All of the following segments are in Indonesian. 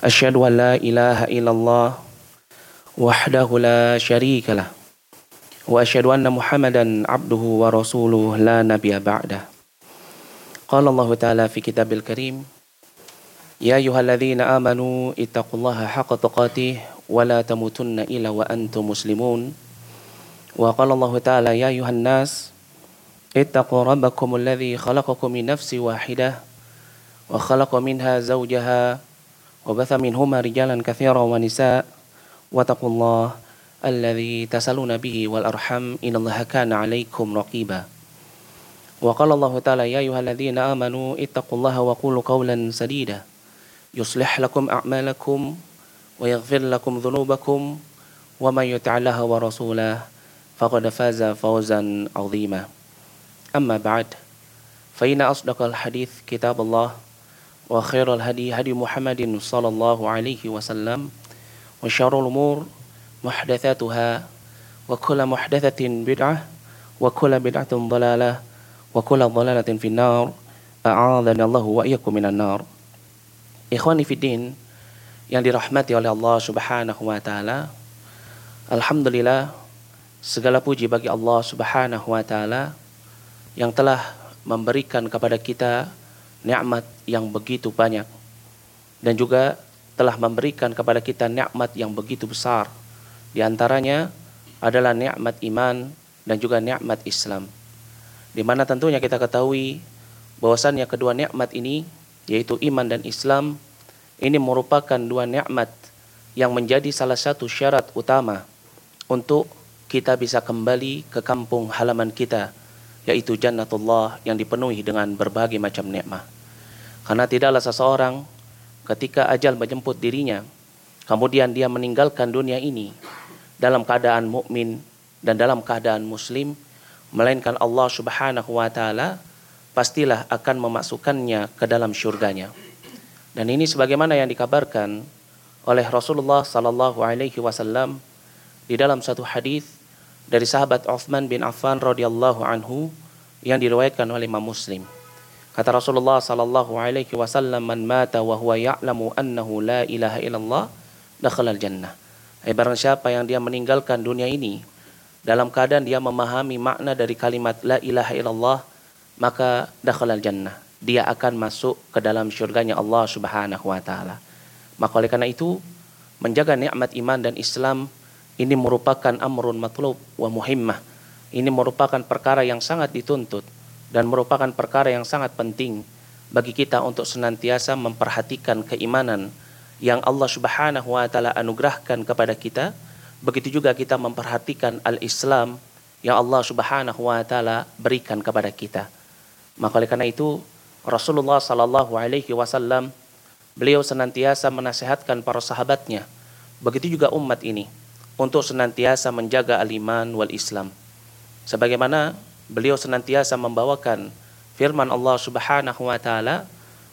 أشهد أن لا إله إلا الله وحده لا شريك له وأشهد أن محمدا عبده ورسوله لا نبي بعده قال الله تعالى في كتاب الكريم يا أيها الذين آمنوا اتقوا الله حق تقاته ولا تموتن إلا وأنتم مسلمون وقال الله تعالى يا أيها الناس اتقوا ربكم الذي خلقكم من نفس واحدة وخلق منها زوجها وبث منهما رجالا كثيرا ونساء. واتقوا الله الذي تسألون به والأرحم إن الله كان عليكم رقيبا. وقال الله تعالى يا أيها الذين آمنوا اتقوا الله وقولوا قولا سديدا. يصلح لكم أعمالكم ويغفر لكم ذنوبكم ومن يطع الله ورسوله فقد فاز فوزا عظيما. أما بعد فإن أصدق الحديث كتاب الله. وخير الهدي هدي محمد صلى الله عليه وسلم وشر الأمور محدثاتها وكل محدثة بدعة وكل بدعة ضلالة وكل ضلالة في النار أعاذنا الله وإياكم من النار Ikhwani Fiddin yang dirahmati oleh Allah Subhanahu wa taala. Alhamdulillah segala puji bagi Allah Subhanahu wa taala yang telah memberikan kepada kita nikmat yang begitu banyak dan juga telah memberikan kepada kita nikmat yang begitu besar. Di antaranya adalah nikmat iman dan juga nikmat Islam. Di mana tentunya kita ketahui bahwasannya kedua nikmat ini yaitu iman dan Islam ini merupakan dua nikmat yang menjadi salah satu syarat utama untuk kita bisa kembali ke kampung halaman kita yaitu jannatullah yang dipenuhi dengan berbagai macam nikmat. Karena tidaklah seseorang ketika ajal menjemput dirinya kemudian dia meninggalkan dunia ini dalam keadaan mukmin dan dalam keadaan muslim melainkan Allah Subhanahu wa taala pastilah akan memasukkannya ke dalam syurganya. Dan ini sebagaimana yang dikabarkan oleh Rasulullah sallallahu alaihi wasallam di dalam satu hadis dari sahabat Uthman bin Affan radhiyallahu anhu yang diriwayatkan oleh Imam Muslim. Kata Rasulullah sallallahu alaihi wasallam, "Man mata wa huwa ya'lamu annahu la ilaha illallah, dakhala jannah." Eh, barang siapa yang dia meninggalkan dunia ini dalam keadaan dia memahami makna dari kalimat la ilaha illallah, maka dakhala jannah. Dia akan masuk ke dalam syurganya Allah Subhanahu wa taala. Maka oleh karena itu, menjaga nikmat iman dan Islam ini merupakan amrun matlub wa muhimmah. Ini merupakan perkara yang sangat dituntut dan merupakan perkara yang sangat penting bagi kita untuk senantiasa memperhatikan keimanan yang Allah Subhanahu wa taala anugerahkan kepada kita. Begitu juga kita memperhatikan al-Islam yang Allah Subhanahu wa taala berikan kepada kita. Maka oleh karena itu Rasulullah sallallahu alaihi wasallam beliau senantiasa menasihatkan para sahabatnya begitu juga umat ini untuk senantiasa menjaga al-iman wal Islam. Sebagaimana beliau senantiasa membawakan firman Allah Subhanahu wa taala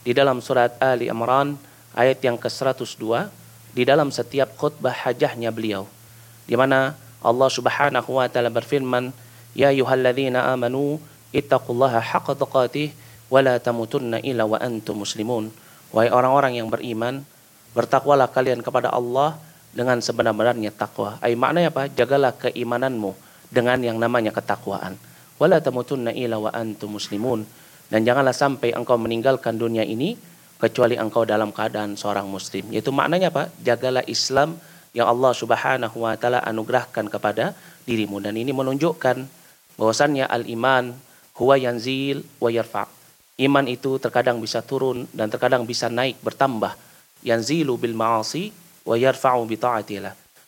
di dalam surat Ali Imran ayat yang ke-102 di dalam setiap khutbah hajahnya beliau di mana Allah Subhanahu wa taala berfirman ya ayyuhalladzina amanu ittaqullaha haqqa tuqatih wa la tamutunna illa wa antum muslimun wahai orang-orang yang beriman bertakwalah kalian kepada Allah dengan sebenar-benarnya takwa. Ai maknanya apa? Jagalah keimananmu dengan yang namanya ketakwaan. Wala tamutunna illa wa antum muslimun. Dan janganlah sampai engkau meninggalkan dunia ini kecuali engkau dalam keadaan seorang muslim. Yaitu maknanya apa? Jagalah Islam yang Allah Subhanahu wa taala anugerahkan kepada dirimu dan ini menunjukkan bahwasannya al-iman huwa yanzil wa yarfa. Iman itu terkadang bisa turun dan terkadang bisa naik bertambah. Yanzilu bil ma'asi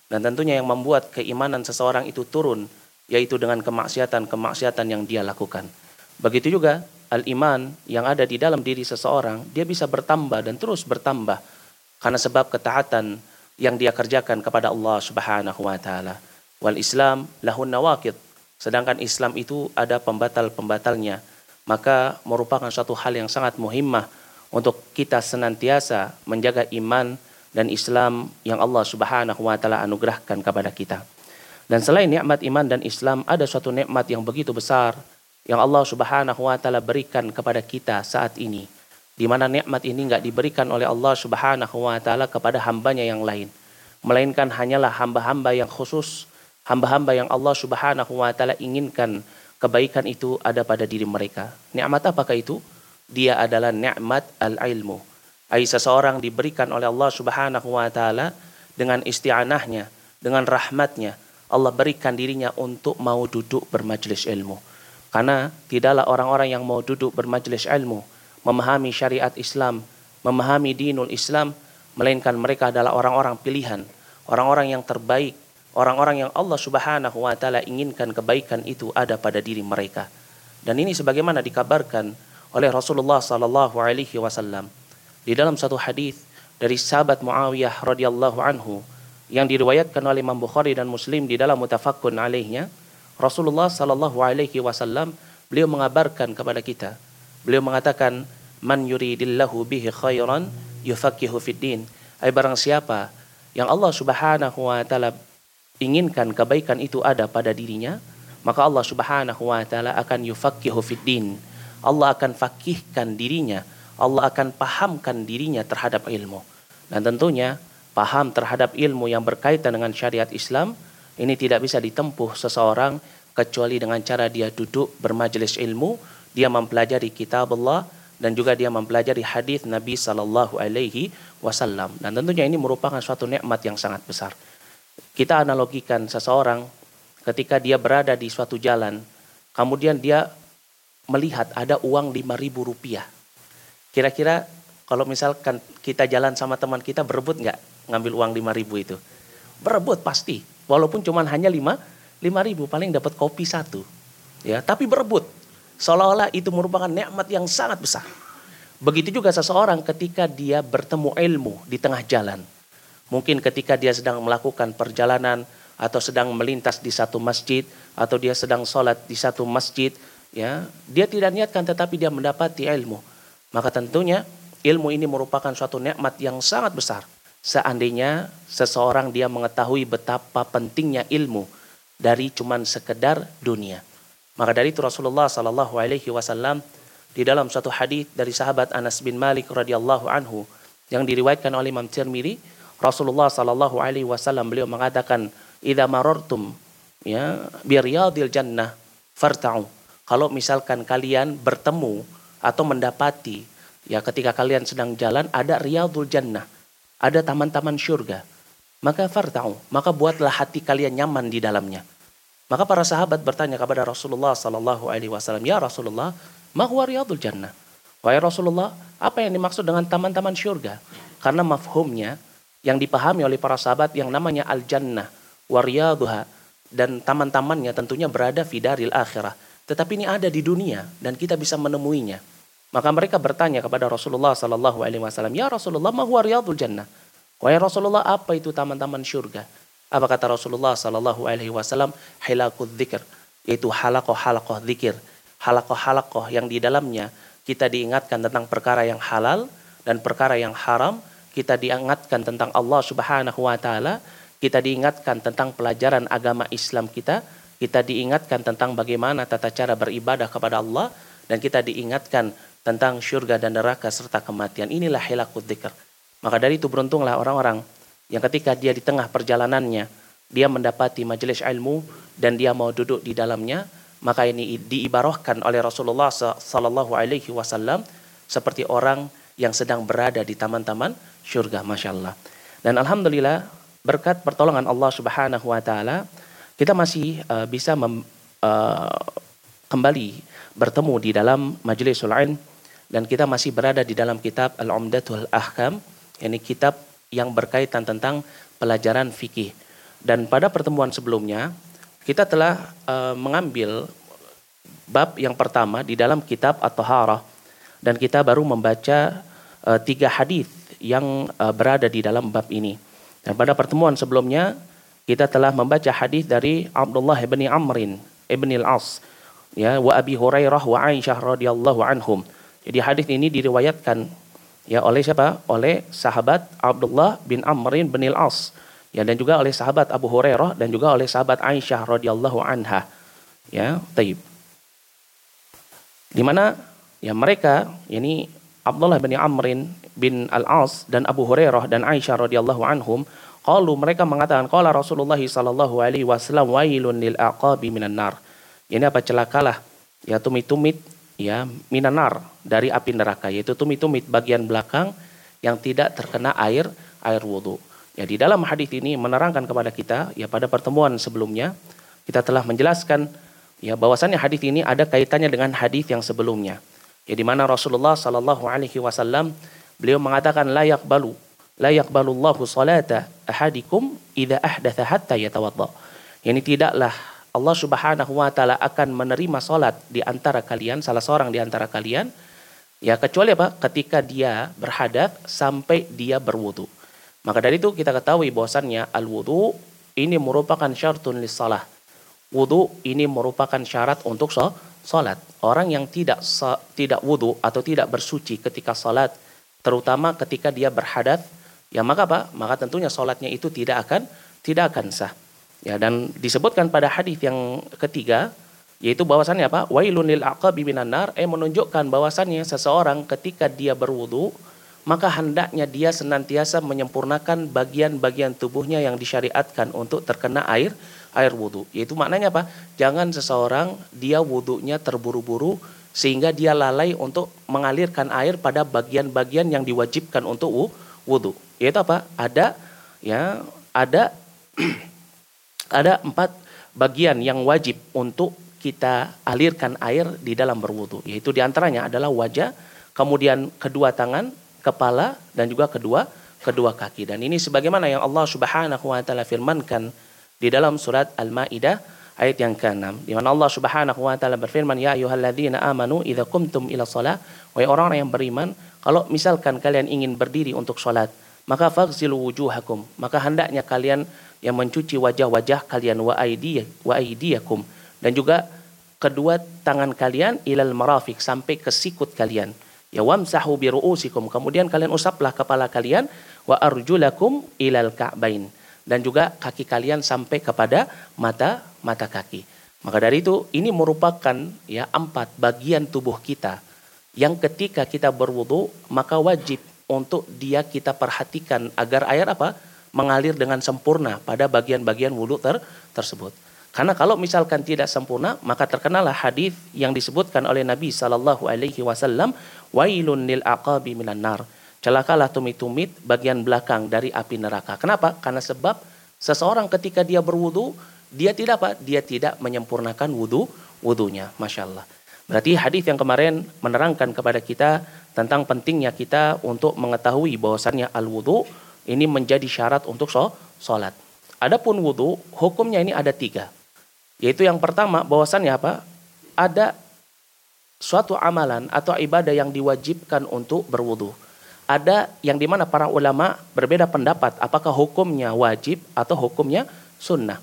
Dan tentunya yang membuat keimanan seseorang itu turun yaitu dengan kemaksiatan-kemaksiatan yang dia lakukan. Begitu juga al-iman yang ada di dalam diri seseorang, dia bisa bertambah dan terus bertambah karena sebab ketaatan yang dia kerjakan kepada Allah Subhanahu wa taala. Wal Islam lahun nawaqid. Sedangkan Islam itu ada pembatal-pembatalnya. Maka merupakan suatu hal yang sangat muhimmah untuk kita senantiasa menjaga iman dan Islam yang Allah Subhanahu wa taala anugerahkan kepada kita. Dan selain nikmat iman dan Islam ada suatu nikmat yang begitu besar yang Allah Subhanahu wa taala berikan kepada kita saat ini di mana nikmat ini nggak diberikan oleh Allah Subhanahu wa taala kepada hambanya yang lain melainkan hanyalah hamba-hamba yang khusus hamba-hamba yang Allah Subhanahu wa taala inginkan kebaikan itu ada pada diri mereka. Nikmat apakah itu? Dia adalah nikmat al-ilmu ai seseorang diberikan oleh Allah Subhanahu wa taala dengan isti'anahnya dengan rahmatnya Allah berikan dirinya untuk mau duduk bermajlis ilmu karena tidaklah orang-orang yang mau duduk bermajlis ilmu memahami syariat Islam, memahami dinul Islam, melainkan mereka adalah orang-orang pilihan, orang-orang yang terbaik, orang-orang yang Allah Subhanahu wa taala inginkan kebaikan itu ada pada diri mereka. Dan ini sebagaimana dikabarkan oleh Rasulullah sallallahu alaihi wasallam di dalam satu hadis dari sahabat Muawiyah radhiyallahu anhu yang diriwayatkan oleh Imam Bukhari dan Muslim di dalam mutafakkun alaihnya Rasulullah sallallahu alaihi wasallam beliau mengabarkan kepada kita Beliau mengatakan man yuridillahu bihi khairan yufaqihu fiddin. Ai barang siapa yang Allah Subhanahu wa taala inginkan kebaikan itu ada pada dirinya, maka Allah Subhanahu wa taala akan yufaqihu fiddin. Allah akan fakihkan dirinya, Allah akan pahamkan dirinya terhadap ilmu. Dan tentunya paham terhadap ilmu yang berkaitan dengan syariat Islam ini tidak bisa ditempuh seseorang kecuali dengan cara dia duduk bermajelis ilmu dia mempelajari kitab Allah dan juga dia mempelajari hadis Nabi Sallallahu Alaihi Wasallam dan tentunya ini merupakan suatu nikmat yang sangat besar. Kita analogikan seseorang ketika dia berada di suatu jalan, kemudian dia melihat ada uang lima ribu rupiah. Kira-kira kalau misalkan kita jalan sama teman kita berebut nggak ngambil uang lima ribu itu? Berebut pasti, walaupun cuma hanya lima lima ribu paling dapat kopi satu, ya tapi berebut Seolah-olah itu merupakan nikmat yang sangat besar. Begitu juga seseorang ketika dia bertemu ilmu di tengah jalan. Mungkin ketika dia sedang melakukan perjalanan atau sedang melintas di satu masjid atau dia sedang sholat di satu masjid, ya dia tidak niatkan tetapi dia mendapati ilmu. Maka tentunya ilmu ini merupakan suatu nikmat yang sangat besar. Seandainya seseorang dia mengetahui betapa pentingnya ilmu dari cuman sekedar dunia. Maka dari itu Rasulullah Sallallahu Alaihi Wasallam di dalam satu hadis dari sahabat Anas bin Malik radhiyallahu anhu yang diriwayatkan oleh Imam Tirmidzi, Rasulullah Sallallahu Alaihi Wasallam beliau mengatakan, "Idza marartum ya bi riyadil jannah farta'u." Kalau misalkan kalian bertemu atau mendapati ya ketika kalian sedang jalan ada riyadul jannah, ada taman-taman syurga, maka farta'u, maka buatlah hati kalian nyaman di dalamnya. Maka para sahabat bertanya kepada Rasulullah sallallahu alaihi wasallam, "Ya Rasulullah, ma huwa riyadul jannah?" Wahai Rasulullah, apa yang dimaksud dengan taman-taman syurga? Karena mafhumnya yang dipahami oleh para sahabat yang namanya al-jannah wariyaduha dan taman-tamannya tentunya berada fidaril akhirah. Tetapi ini ada di dunia dan kita bisa menemuinya. Maka mereka bertanya kepada Rasulullah sallallahu alaihi wasallam, "Ya Rasulullah, ma riyadul jannah?" Wahai Rasulullah, apa itu taman-taman syurga? Apa kata Rasulullah Sallallahu Alaihi Wasallam? Hilakul dzikr, yaitu halakoh halakoh dzikir, halakoh halakoh yang di dalamnya kita diingatkan tentang perkara yang halal dan perkara yang haram. Kita diingatkan tentang Allah Subhanahu Wa Taala. Kita diingatkan tentang pelajaran agama Islam kita. Kita diingatkan tentang bagaimana tata cara beribadah kepada Allah dan kita diingatkan tentang syurga dan neraka serta kematian. Inilah hilakul dzikr. Maka dari itu beruntunglah orang-orang yang ketika dia di tengah perjalanannya dia mendapati majelis ilmu dan dia mau duduk di dalamnya maka ini diibarahkan oleh Rasulullah sallallahu alaihi wasallam seperti orang yang sedang berada di taman-taman syurga Masya Allah dan Alhamdulillah berkat pertolongan Allah subhanahu wa ta'ala kita masih uh, bisa mem, uh, kembali bertemu di dalam majelisul ilm dan kita masih berada di dalam kitab Al-Umdatul Ahkam ini kitab yang berkaitan tentang pelajaran fikih. Dan pada pertemuan sebelumnya kita telah uh, mengambil bab yang pertama di dalam kitab At-Taharah dan kita baru membaca uh, tiga hadis yang uh, berada di dalam bab ini. Dan pada pertemuan sebelumnya kita telah membaca hadis dari Abdullah bin Amrin ibn al-As ya wa Abi Hurairah wa Aisyah radhiyallahu anhum. Jadi hadis ini diriwayatkan ya oleh siapa? Oleh sahabat Abdullah bin Amrin bin al-As ya dan juga oleh sahabat Abu Hurairah dan juga oleh sahabat Aisyah radhiyallahu anha. Ya, taib. Di mana ya mereka ini Abdullah bin Amrin bin Al-As dan Abu Hurairah dan Aisyah radhiyallahu anhum qalu mereka mengatakan qala Rasulullah sallallahu alaihi wasallam wailun lil aqabi minan nar. Ini apa celakalah ya tumit-tumit ya minan nar dari api neraka yaitu tumit-tumit bagian belakang yang tidak terkena air air wudu. Ya di dalam hadis ini menerangkan kepada kita ya pada pertemuan sebelumnya kita telah menjelaskan ya bahwasannya hadis ini ada kaitannya dengan hadis yang sebelumnya ya di mana Rasulullah Shallallahu Alaihi Wasallam beliau mengatakan layak balu layak balullahu salata ahadikum idza ahdatha hatta yatawadda. Yani tidaklah Allah Subhanahu wa taala akan menerima salat di antara kalian salah seorang di antara kalian ya kecuali apa ketika dia berhadat sampai dia berwudu. Maka dari itu kita ketahui bahwasannya al wudu ini merupakan syartun lis salah. Wudu ini merupakan syarat untuk salat. Orang yang tidak tidak wudu atau tidak bersuci ketika salat, terutama ketika dia berhadat, ya maka apa? Maka tentunya salatnya itu tidak akan tidak akan sah. Ya dan disebutkan pada hadis yang ketiga yaitu bahwasannya apa? Wailun lil aqabi eh menunjukkan bahwasannya seseorang ketika dia berwudu maka hendaknya dia senantiasa menyempurnakan bagian-bagian tubuhnya yang disyariatkan untuk terkena air air wudhu. Yaitu maknanya apa? Jangan seseorang dia wudhunya terburu-buru sehingga dia lalai untuk mengalirkan air pada bagian-bagian yang diwajibkan untuk wudhu. Yaitu apa? Ada ya ada ada empat bagian yang wajib untuk kita alirkan air di dalam berwudhu. Yaitu di antaranya adalah wajah, kemudian kedua tangan, kepala, dan juga kedua kedua kaki. Dan ini sebagaimana yang Allah Subhanahu wa taala firmankan di dalam surat Al-Maidah ayat yang ke-6 di mana Allah Subhanahu wa taala berfirman ya ayyuhalladzina amanu idza qumtum ila shalah wahai orang-orang yang beriman kalau misalkan kalian ingin berdiri untuk salat maka faghsilu wujuhakum. Maka hendaknya kalian yang mencuci wajah-wajah kalian wa aydiyakum dan juga kedua tangan kalian ilal marafiq sampai ke sikut kalian. Ya wamsahu bi ru'usikum. Kemudian kalian usaplah kepala kalian wa arjulakum ilal ka'bain. Dan juga kaki kalian sampai kepada mata mata kaki. Maka dari itu ini merupakan ya empat bagian tubuh kita. Yang ketika kita berwudu maka wajib untuk dia kita perhatikan agar air apa mengalir dengan sempurna pada bagian-bagian wudhu ter tersebut. Karena kalau misalkan tidak sempurna, maka terkenalah hadis yang disebutkan oleh Nabi Shallallahu Alaihi Wasallam, wailun lil aqabi minan nar celakalah tumit-tumit bagian belakang dari api neraka. Kenapa? Karena sebab seseorang ketika dia berwudu, dia tidak apa? Dia tidak menyempurnakan wudu wudunya. Masya Allah. Berarti hadis yang kemarin menerangkan kepada kita tentang pentingnya kita untuk mengetahui bahwasannya al-wudu ini menjadi syarat untuk sholat. Adapun wudu, hukumnya ini ada tiga. Yaitu yang pertama bahwasannya apa? Ada suatu amalan atau ibadah yang diwajibkan untuk berwudu ada yang di mana para ulama berbeda pendapat apakah hukumnya wajib atau hukumnya sunnah.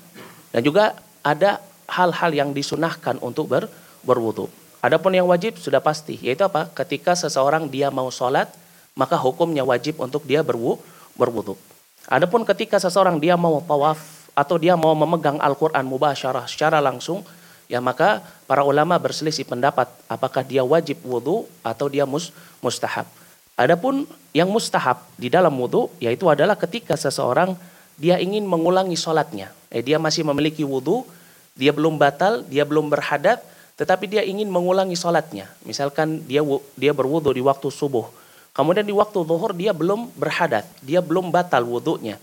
Dan juga ada hal-hal yang disunahkan untuk ber, berwudu. Adapun yang wajib sudah pasti, yaitu apa? Ketika seseorang dia mau sholat, maka hukumnya wajib untuk dia berwu, berwudu. Adapun ketika seseorang dia mau tawaf atau dia mau memegang Al-Quran mubasyarah secara langsung, ya maka para ulama berselisih pendapat apakah dia wajib wudu atau dia mus, mustahab. Adapun yang mustahab di dalam wudhu yaitu adalah ketika seseorang dia ingin mengulangi sholatnya. Eh, dia masih memiliki wudhu, dia belum batal, dia belum berhadat, tetapi dia ingin mengulangi sholatnya. Misalkan dia dia berwudhu di waktu subuh, kemudian di waktu zuhur dia belum berhadat, dia belum batal wudhunya.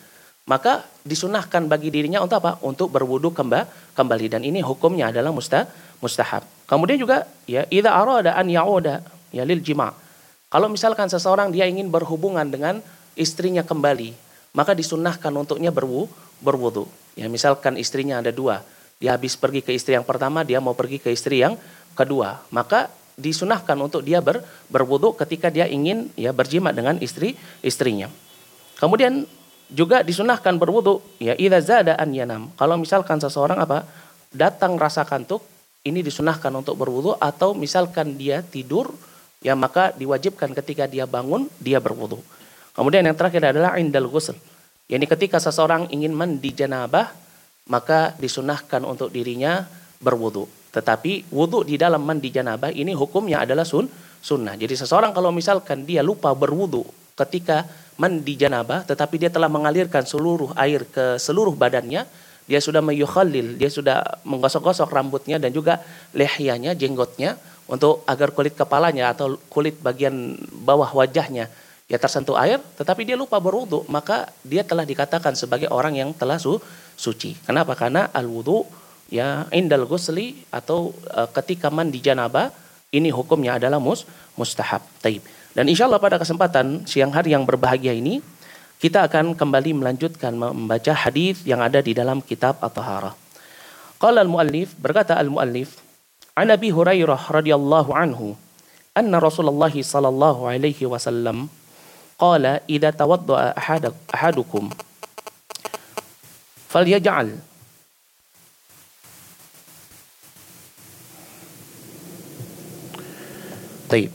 Maka disunahkan bagi dirinya untuk apa? Untuk berwudhu kembali dan ini hukumnya adalah musta, mustahab. Kemudian juga ya idza arada an ya'uda ya lil jima' Kalau misalkan seseorang dia ingin berhubungan dengan istrinya kembali, maka disunahkan untuknya berwu, berwudu. Ya, misalkan istrinya ada dua, dia habis pergi ke istri yang pertama, dia mau pergi ke istri yang kedua, maka disunahkan untuk dia ber, berwudu ketika dia ingin ya berjima dengan istri istrinya. Kemudian juga disunahkan berwudu ya idza zada an yanam. Kalau misalkan seseorang apa datang rasa kantuk, ini disunahkan untuk berwudu atau misalkan dia tidur ya maka diwajibkan ketika dia bangun dia berwudu. Kemudian yang terakhir adalah indal ghusl. Yani ketika seseorang ingin mandi janabah maka disunahkan untuk dirinya berwudu. Tetapi wudhu di dalam mandi janabah ini hukumnya adalah sun, sunnah. Jadi seseorang kalau misalkan dia lupa berwudhu ketika mandi janabah, tetapi dia telah mengalirkan seluruh air ke seluruh badannya, dia sudah meyukhalil, dia sudah menggosok-gosok rambutnya dan juga lehyanya, jenggotnya, untuk agar kulit kepalanya atau kulit bagian bawah wajahnya ya tersentuh air, tetapi dia lupa berwudhu, maka dia telah dikatakan sebagai orang yang telah su suci. Kenapa? Karena al-wudhu ya indal gusli atau uh, ketika mandi janabah ini hukumnya adalah mus mustahab. Taib. Dan insya Allah pada kesempatan siang hari yang berbahagia ini kita akan kembali melanjutkan membaca hadis yang ada di dalam kitab At-Taharah. Qala al-muallif berkata al-muallif An Abi Hurairah radhiyallahu anhu anna Rasulullah sallallahu alaihi wasallam qala idza tawaddaa ahadukum falyaj'al Taib.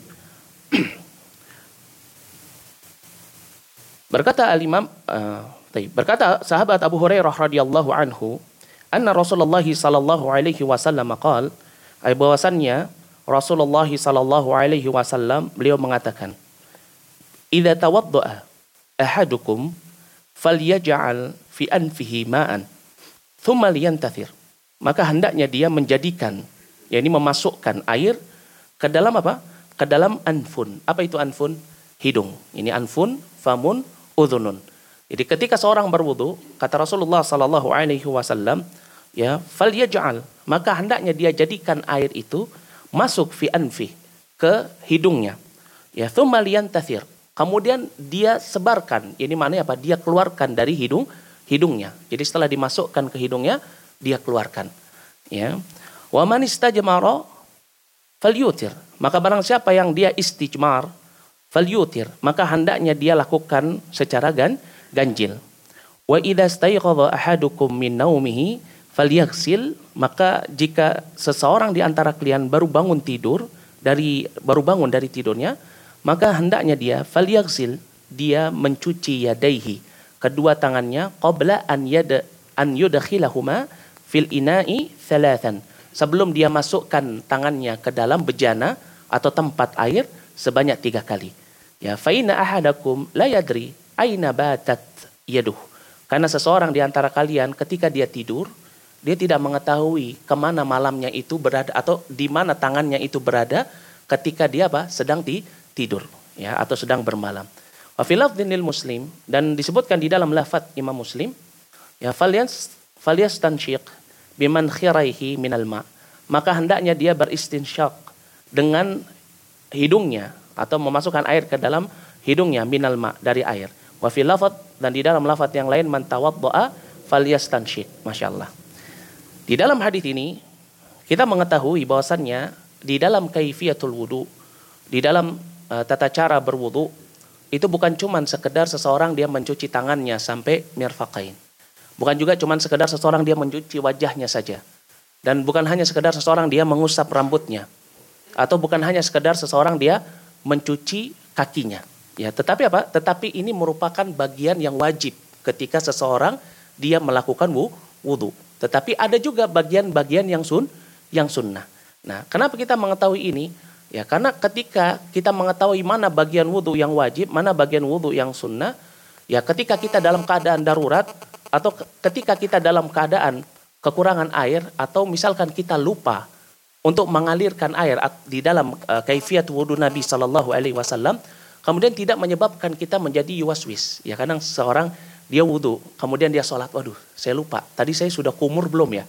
Berkata al-Imam uh, berkata sahabat Abu Hurairah radhiyallahu anhu, anna Rasulullah sallallahu alaihi wasallam qaal, ay bahwasannya Rasulullah sallallahu alaihi wasallam beliau mengatakan, "Idza tawaddaa ahadukum falyaj'al fi anfihi ma'an, thumma liyantathir." Maka hendaknya dia menjadikan yakni memasukkan air ke dalam apa? ke dalam anfun. Apa itu anfun? Hidung. Ini anfun, famun, udhunun. Jadi ketika seorang berwudu, kata Rasulullah sallallahu alaihi wasallam, ya, fal yaj'al, maka hendaknya dia jadikan air itu masuk fi anfi ke hidungnya. Ya, thumma liyantathir. Kemudian dia sebarkan. Ini maknanya apa? Dia keluarkan dari hidung hidungnya. Jadi setelah dimasukkan ke hidungnya, dia keluarkan. Ya. Wa man istajmara falyutir. Maka barang siapa yang dia istijmar, falyutir, maka hendaknya dia lakukan secara gan, ganjil. Wa idza stayqadha ahadukum min naumihi falyaghsil, maka jika seseorang di antara kalian baru bangun tidur dari baru bangun dari tidurnya, maka hendaknya dia falyaghsil, dia mencuci yadaihi, kedua tangannya qabla an yada an yudkhilahuma fil ina'i thalathan. Sebelum dia masukkan tangannya ke dalam bejana, atau tempat air sebanyak tiga kali. Ya, faina ahadakum la yadri aina batat yaduh. Karena seseorang di antara kalian ketika dia tidur, dia tidak mengetahui ke mana malamnya itu berada atau di mana tangannya itu berada ketika dia apa sedang di tidur ya atau sedang bermalam. Wa dinil muslim dan disebutkan di dalam lafaz Imam Muslim ya falyas falyas tansyiq biman khiraihi minal ma. Maka hendaknya dia beristinsyak dengan hidungnya atau memasukkan air ke dalam hidungnya minal ma dari air. Wa fil dan di dalam lafad yang lain man tawaddaa falyastanshik. Masyaallah. Di dalam hadis ini kita mengetahui bahwasannya di dalam kaifiyatul wudu, di dalam uh, tata cara berwudu itu bukan cuma sekedar seseorang dia mencuci tangannya sampai mirfaqain. Bukan juga cuma sekedar seseorang dia mencuci wajahnya saja. Dan bukan hanya sekedar seseorang dia mengusap rambutnya atau bukan hanya sekedar seseorang dia mencuci kakinya. Ya, tetapi apa? Tetapi ini merupakan bagian yang wajib ketika seseorang dia melakukan wudhu. Tetapi ada juga bagian-bagian yang sun, yang sunnah. Nah, kenapa kita mengetahui ini? Ya, karena ketika kita mengetahui mana bagian wudhu yang wajib, mana bagian wudhu yang sunnah, ya ketika kita dalam keadaan darurat atau ketika kita dalam keadaan kekurangan air atau misalkan kita lupa untuk mengalirkan air di dalam uh, kaifiat wudhu Nabi Shallallahu Alaihi Wasallam kemudian tidak menyebabkan kita menjadi yuwaswis ya kadang seorang dia wudhu kemudian dia sholat waduh saya lupa. Tadi saya sudah kumur belum ya?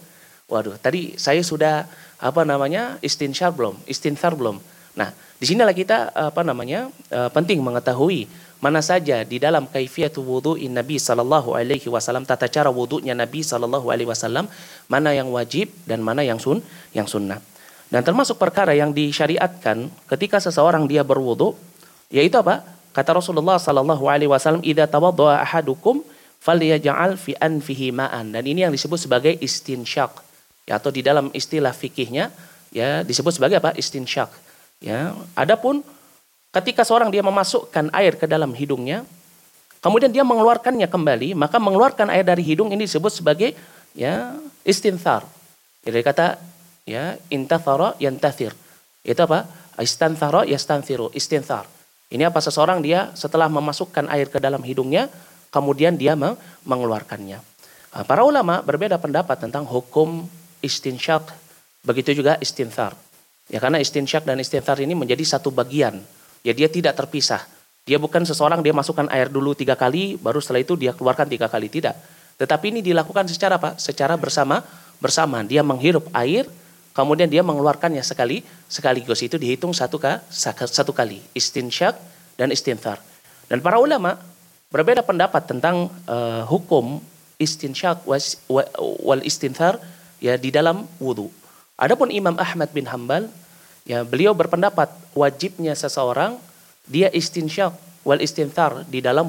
Waduh tadi saya sudah apa namanya istinsyar belum istinthar belum nah di sinilah kita apa namanya uh, penting mengetahui mana saja di dalam kaifiat in Nabi sallallahu alaihi wasallam tata cara wudhunya Nabi sallallahu alaihi wasallam mana yang wajib dan mana yang sun yang sunnah Dan termasuk perkara yang disyariatkan ketika seseorang dia berwudu, yaitu apa? Kata Rasulullah sallallahu alaihi wasallam, "Idza tawaddaa ahadukum falyaj'al fi anfihi ma'an." Dan ini yang disebut sebagai istinsyak. Ya, atau di dalam istilah fikihnya ya disebut sebagai apa? Istinsyak. Ya, adapun ketika seorang dia memasukkan air ke dalam hidungnya, kemudian dia mengeluarkannya kembali, maka mengeluarkan air dari hidung ini disebut sebagai ya istinthar. Jadi kata ya intathara yantathir. Itu apa? Istanthara yastanthiru, istinthar. Ini apa seseorang dia setelah memasukkan air ke dalam hidungnya, kemudian dia mengeluarkannya. Nah, para ulama berbeda pendapat tentang hukum istinsyak, begitu juga istinthar. Ya karena istinsyak dan istinthar ini menjadi satu bagian. Ya dia tidak terpisah. Dia bukan seseorang dia masukkan air dulu tiga kali, baru setelah itu dia keluarkan tiga kali. Tidak. Tetapi ini dilakukan secara apa? Secara bersama bersama. Dia menghirup air, kemudian dia mengeluarkannya sekali sekaligus itu dihitung satu ka, satu kali istinsyak dan istinthar dan para ulama berbeda pendapat tentang uh, hukum istinsyak wal istinthar ya di dalam wudhu adapun Imam Ahmad bin Hambal ya beliau berpendapat wajibnya seseorang dia istinsyak wal istinthar di dalam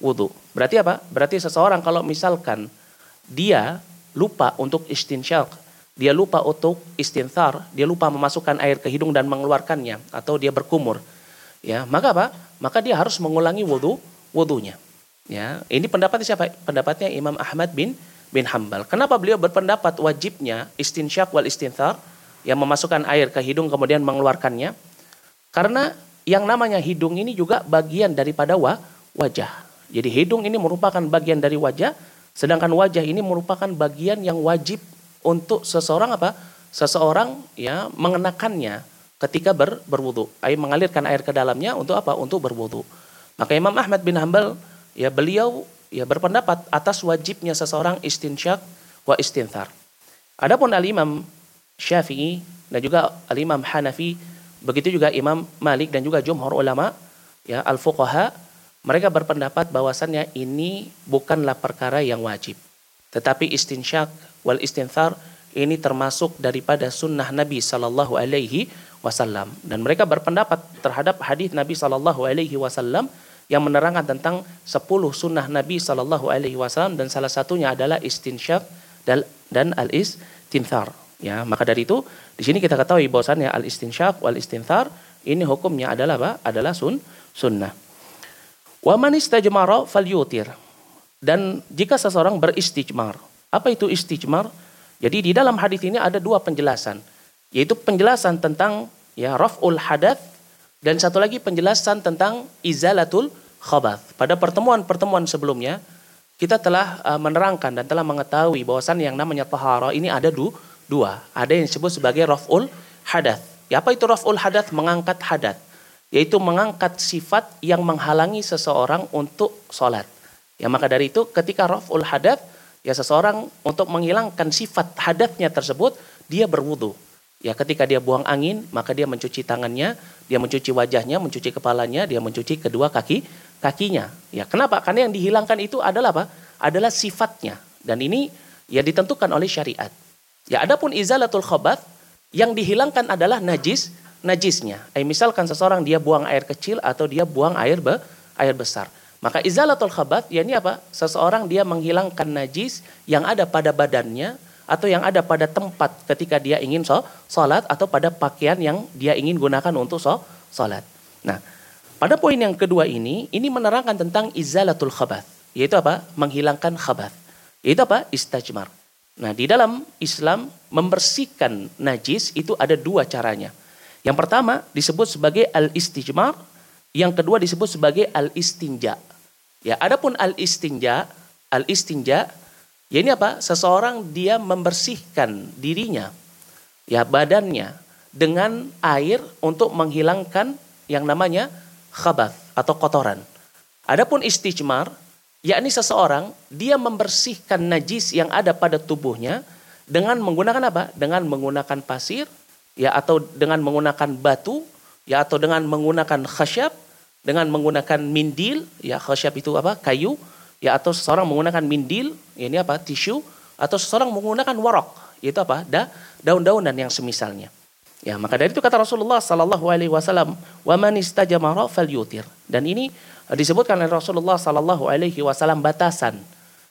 wudhu berarti apa berarti seseorang kalau misalkan dia lupa untuk istinsyak dia lupa untuk istinthar, dia lupa memasukkan air ke hidung dan mengeluarkannya atau dia berkumur. Ya, maka apa? Maka dia harus mengulangi wudhu wudhunya. Ya, ini pendapatnya siapa? Pendapatnya Imam Ahmad bin bin Hambal. Kenapa beliau berpendapat wajibnya istinsyak wal istinthar yang memasukkan air ke hidung kemudian mengeluarkannya? Karena yang namanya hidung ini juga bagian daripada wa, wajah. Jadi hidung ini merupakan bagian dari wajah, sedangkan wajah ini merupakan bagian yang wajib untuk seseorang apa? Seseorang ya mengenakannya ketika ber, berwudu. Air mengalirkan air ke dalamnya untuk apa? Untuk berwudu. Maka Imam Ahmad bin Hambal ya beliau ya berpendapat atas wajibnya seseorang istinsyak wa istinthar. Adapun al-Imam Syafi'i dan juga al-Imam Hanafi, begitu juga Imam Malik dan juga jumhur ulama ya al-fuqaha mereka berpendapat bahwasannya ini bukanlah perkara yang wajib. Tetapi istinsyak wal istinthar ini termasuk daripada sunnah Nabi Sallallahu Alaihi Wasallam dan mereka berpendapat terhadap hadis Nabi Sallallahu Alaihi Wasallam yang menerangkan tentang 10 sunnah Nabi Sallallahu Alaihi Wasallam dan salah satunya adalah istinsyak dan, dan al istinthar ya maka dari itu di sini kita ketahui bahwasannya al istinsyak wal istinthar ini hukumnya adalah apa adalah sun sunnah wa man istajmara falyutir dan jika seseorang beristijmar apa itu istijmar? Jadi di dalam hadis ini ada dua penjelasan, yaitu penjelasan tentang ya raf'ul hadath dan satu lagi penjelasan tentang izalatul khabath. Pada pertemuan-pertemuan sebelumnya kita telah uh, menerangkan dan telah mengetahui bahwasan yang namanya tahara ini ada du, dua. Ada yang disebut sebagai raf'ul hadath. Ya, apa itu raf'ul hadath? Mengangkat hadat. Yaitu mengangkat sifat yang menghalangi seseorang untuk sholat. Ya maka dari itu ketika raf'ul hadath ya seseorang untuk menghilangkan sifat hadatnya tersebut dia berwudu ya ketika dia buang angin maka dia mencuci tangannya dia mencuci wajahnya mencuci kepalanya dia mencuci kedua kaki kakinya ya kenapa karena yang dihilangkan itu adalah apa adalah sifatnya dan ini ya ditentukan oleh syariat ya adapun izalatul khabath yang dihilangkan adalah najis najisnya eh, misalkan seseorang dia buang air kecil atau dia buang air be, air besar maka izalatul khabat, ya ini apa? Seseorang dia menghilangkan najis yang ada pada badannya atau yang ada pada tempat ketika dia ingin sholat atau pada pakaian yang dia ingin gunakan untuk sholat. Nah, pada poin yang kedua ini, ini menerangkan tentang izalatul khabat, yaitu apa? Menghilangkan khabat. Yaitu apa? Istajmar. Nah, di dalam Islam membersihkan najis itu ada dua caranya. Yang pertama disebut sebagai al-istijmar, yang kedua disebut sebagai al-istinja. Ya, adapun al-istinja, al-istinja ya ini apa? Seseorang dia membersihkan dirinya, ya badannya dengan air untuk menghilangkan yang namanya khabath atau kotoran. Adapun istijmar, yakni seseorang dia membersihkan najis yang ada pada tubuhnya dengan menggunakan apa? Dengan menggunakan pasir, ya atau dengan menggunakan batu, ya atau dengan menggunakan khasyab dengan menggunakan mindil, ya khasyab itu apa? Kayu, ya atau seseorang menggunakan mindil, ya ini apa? Tisu, atau seseorang menggunakan warok, yaitu apa? Da, daun-daunan yang semisalnya. Ya, maka dari itu kata Rasulullah sallallahu alaihi wasallam, "Wa man istajmara falyutir." Dan ini disebutkan oleh Rasulullah sallallahu alaihi wasallam batasan.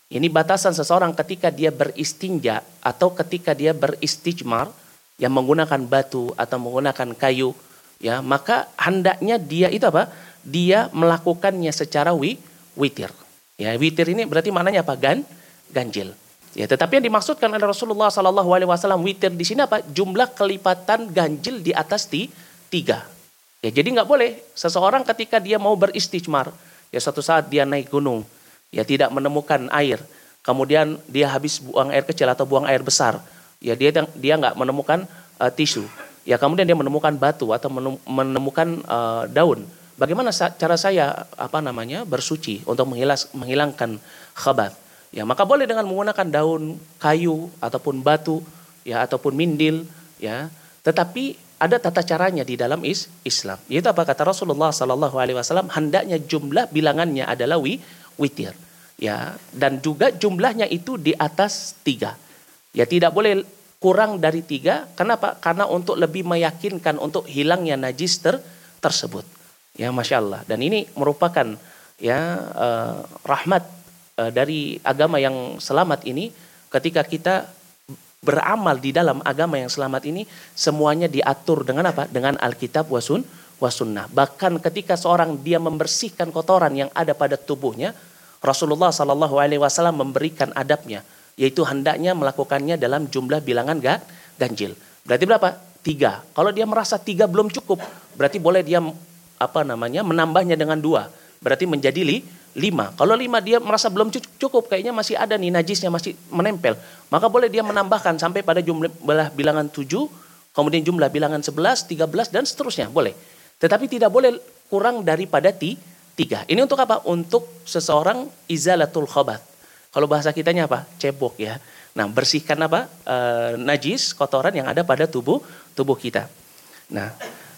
Ini batasan seseorang ketika dia beristinja atau ketika dia beristijmar yang menggunakan batu atau menggunakan kayu, ya, maka hendaknya dia itu apa? Dia melakukannya secara wi, witir. Ya, witir ini berarti maknanya apa? Gan, ganjil. Ya, tetapi yang dimaksudkan oleh Rasulullah Sallallahu Alaihi Wasallam witir di sini apa? Jumlah kelipatan ganjil di atas di tiga. Ya, jadi nggak boleh seseorang ketika dia mau beristijmar, ya satu saat dia naik gunung, ya tidak menemukan air, kemudian dia habis buang air kecil atau buang air besar, ya dia dia nggak menemukan uh, tisu, ya kemudian dia menemukan batu atau menemukan uh, daun. Bagaimana cara saya apa namanya bersuci untuk menghilas, menghilangkan khabat? Ya, maka boleh dengan menggunakan daun kayu ataupun batu ya ataupun mindil ya. Tetapi ada tata caranya di dalam is Islam. Yaitu apa kata Rasulullah sallallahu alaihi wasallam hendaknya jumlah bilangannya adalah wi witir. Ya, dan juga jumlahnya itu di atas tiga. Ya tidak boleh kurang dari tiga. Kenapa? Karena untuk lebih meyakinkan untuk hilangnya najis ter tersebut. Ya, masya Allah. Dan ini merupakan ya uh, rahmat Eh, dari agama yang selamat ini ketika kita beramal di dalam agama yang selamat ini semuanya diatur dengan apa? Dengan Alkitab wasun wasunnah. Bahkan ketika seorang dia membersihkan kotoran yang ada pada tubuhnya, Rasulullah Shallallahu Alaihi Wasallam memberikan adabnya, yaitu hendaknya melakukannya dalam jumlah bilangan gak ganjil. Berarti berapa? Tiga. Kalau dia merasa tiga belum cukup, berarti boleh dia apa namanya menambahnya dengan dua. Berarti menjadi li, lima. Kalau lima dia merasa belum cukup, kayaknya masih ada nih najisnya masih menempel. Maka boleh dia menambahkan sampai pada jumlah bilangan tujuh, kemudian jumlah bilangan sebelas, tiga belas dan seterusnya boleh. Tetapi tidak boleh kurang daripada ti, tiga. Ini untuk apa? Untuk seseorang izalatul khobat. Kalau bahasa kitanya apa? Cebok ya. Nah bersihkan apa? E, najis, kotoran yang ada pada tubuh tubuh kita. Nah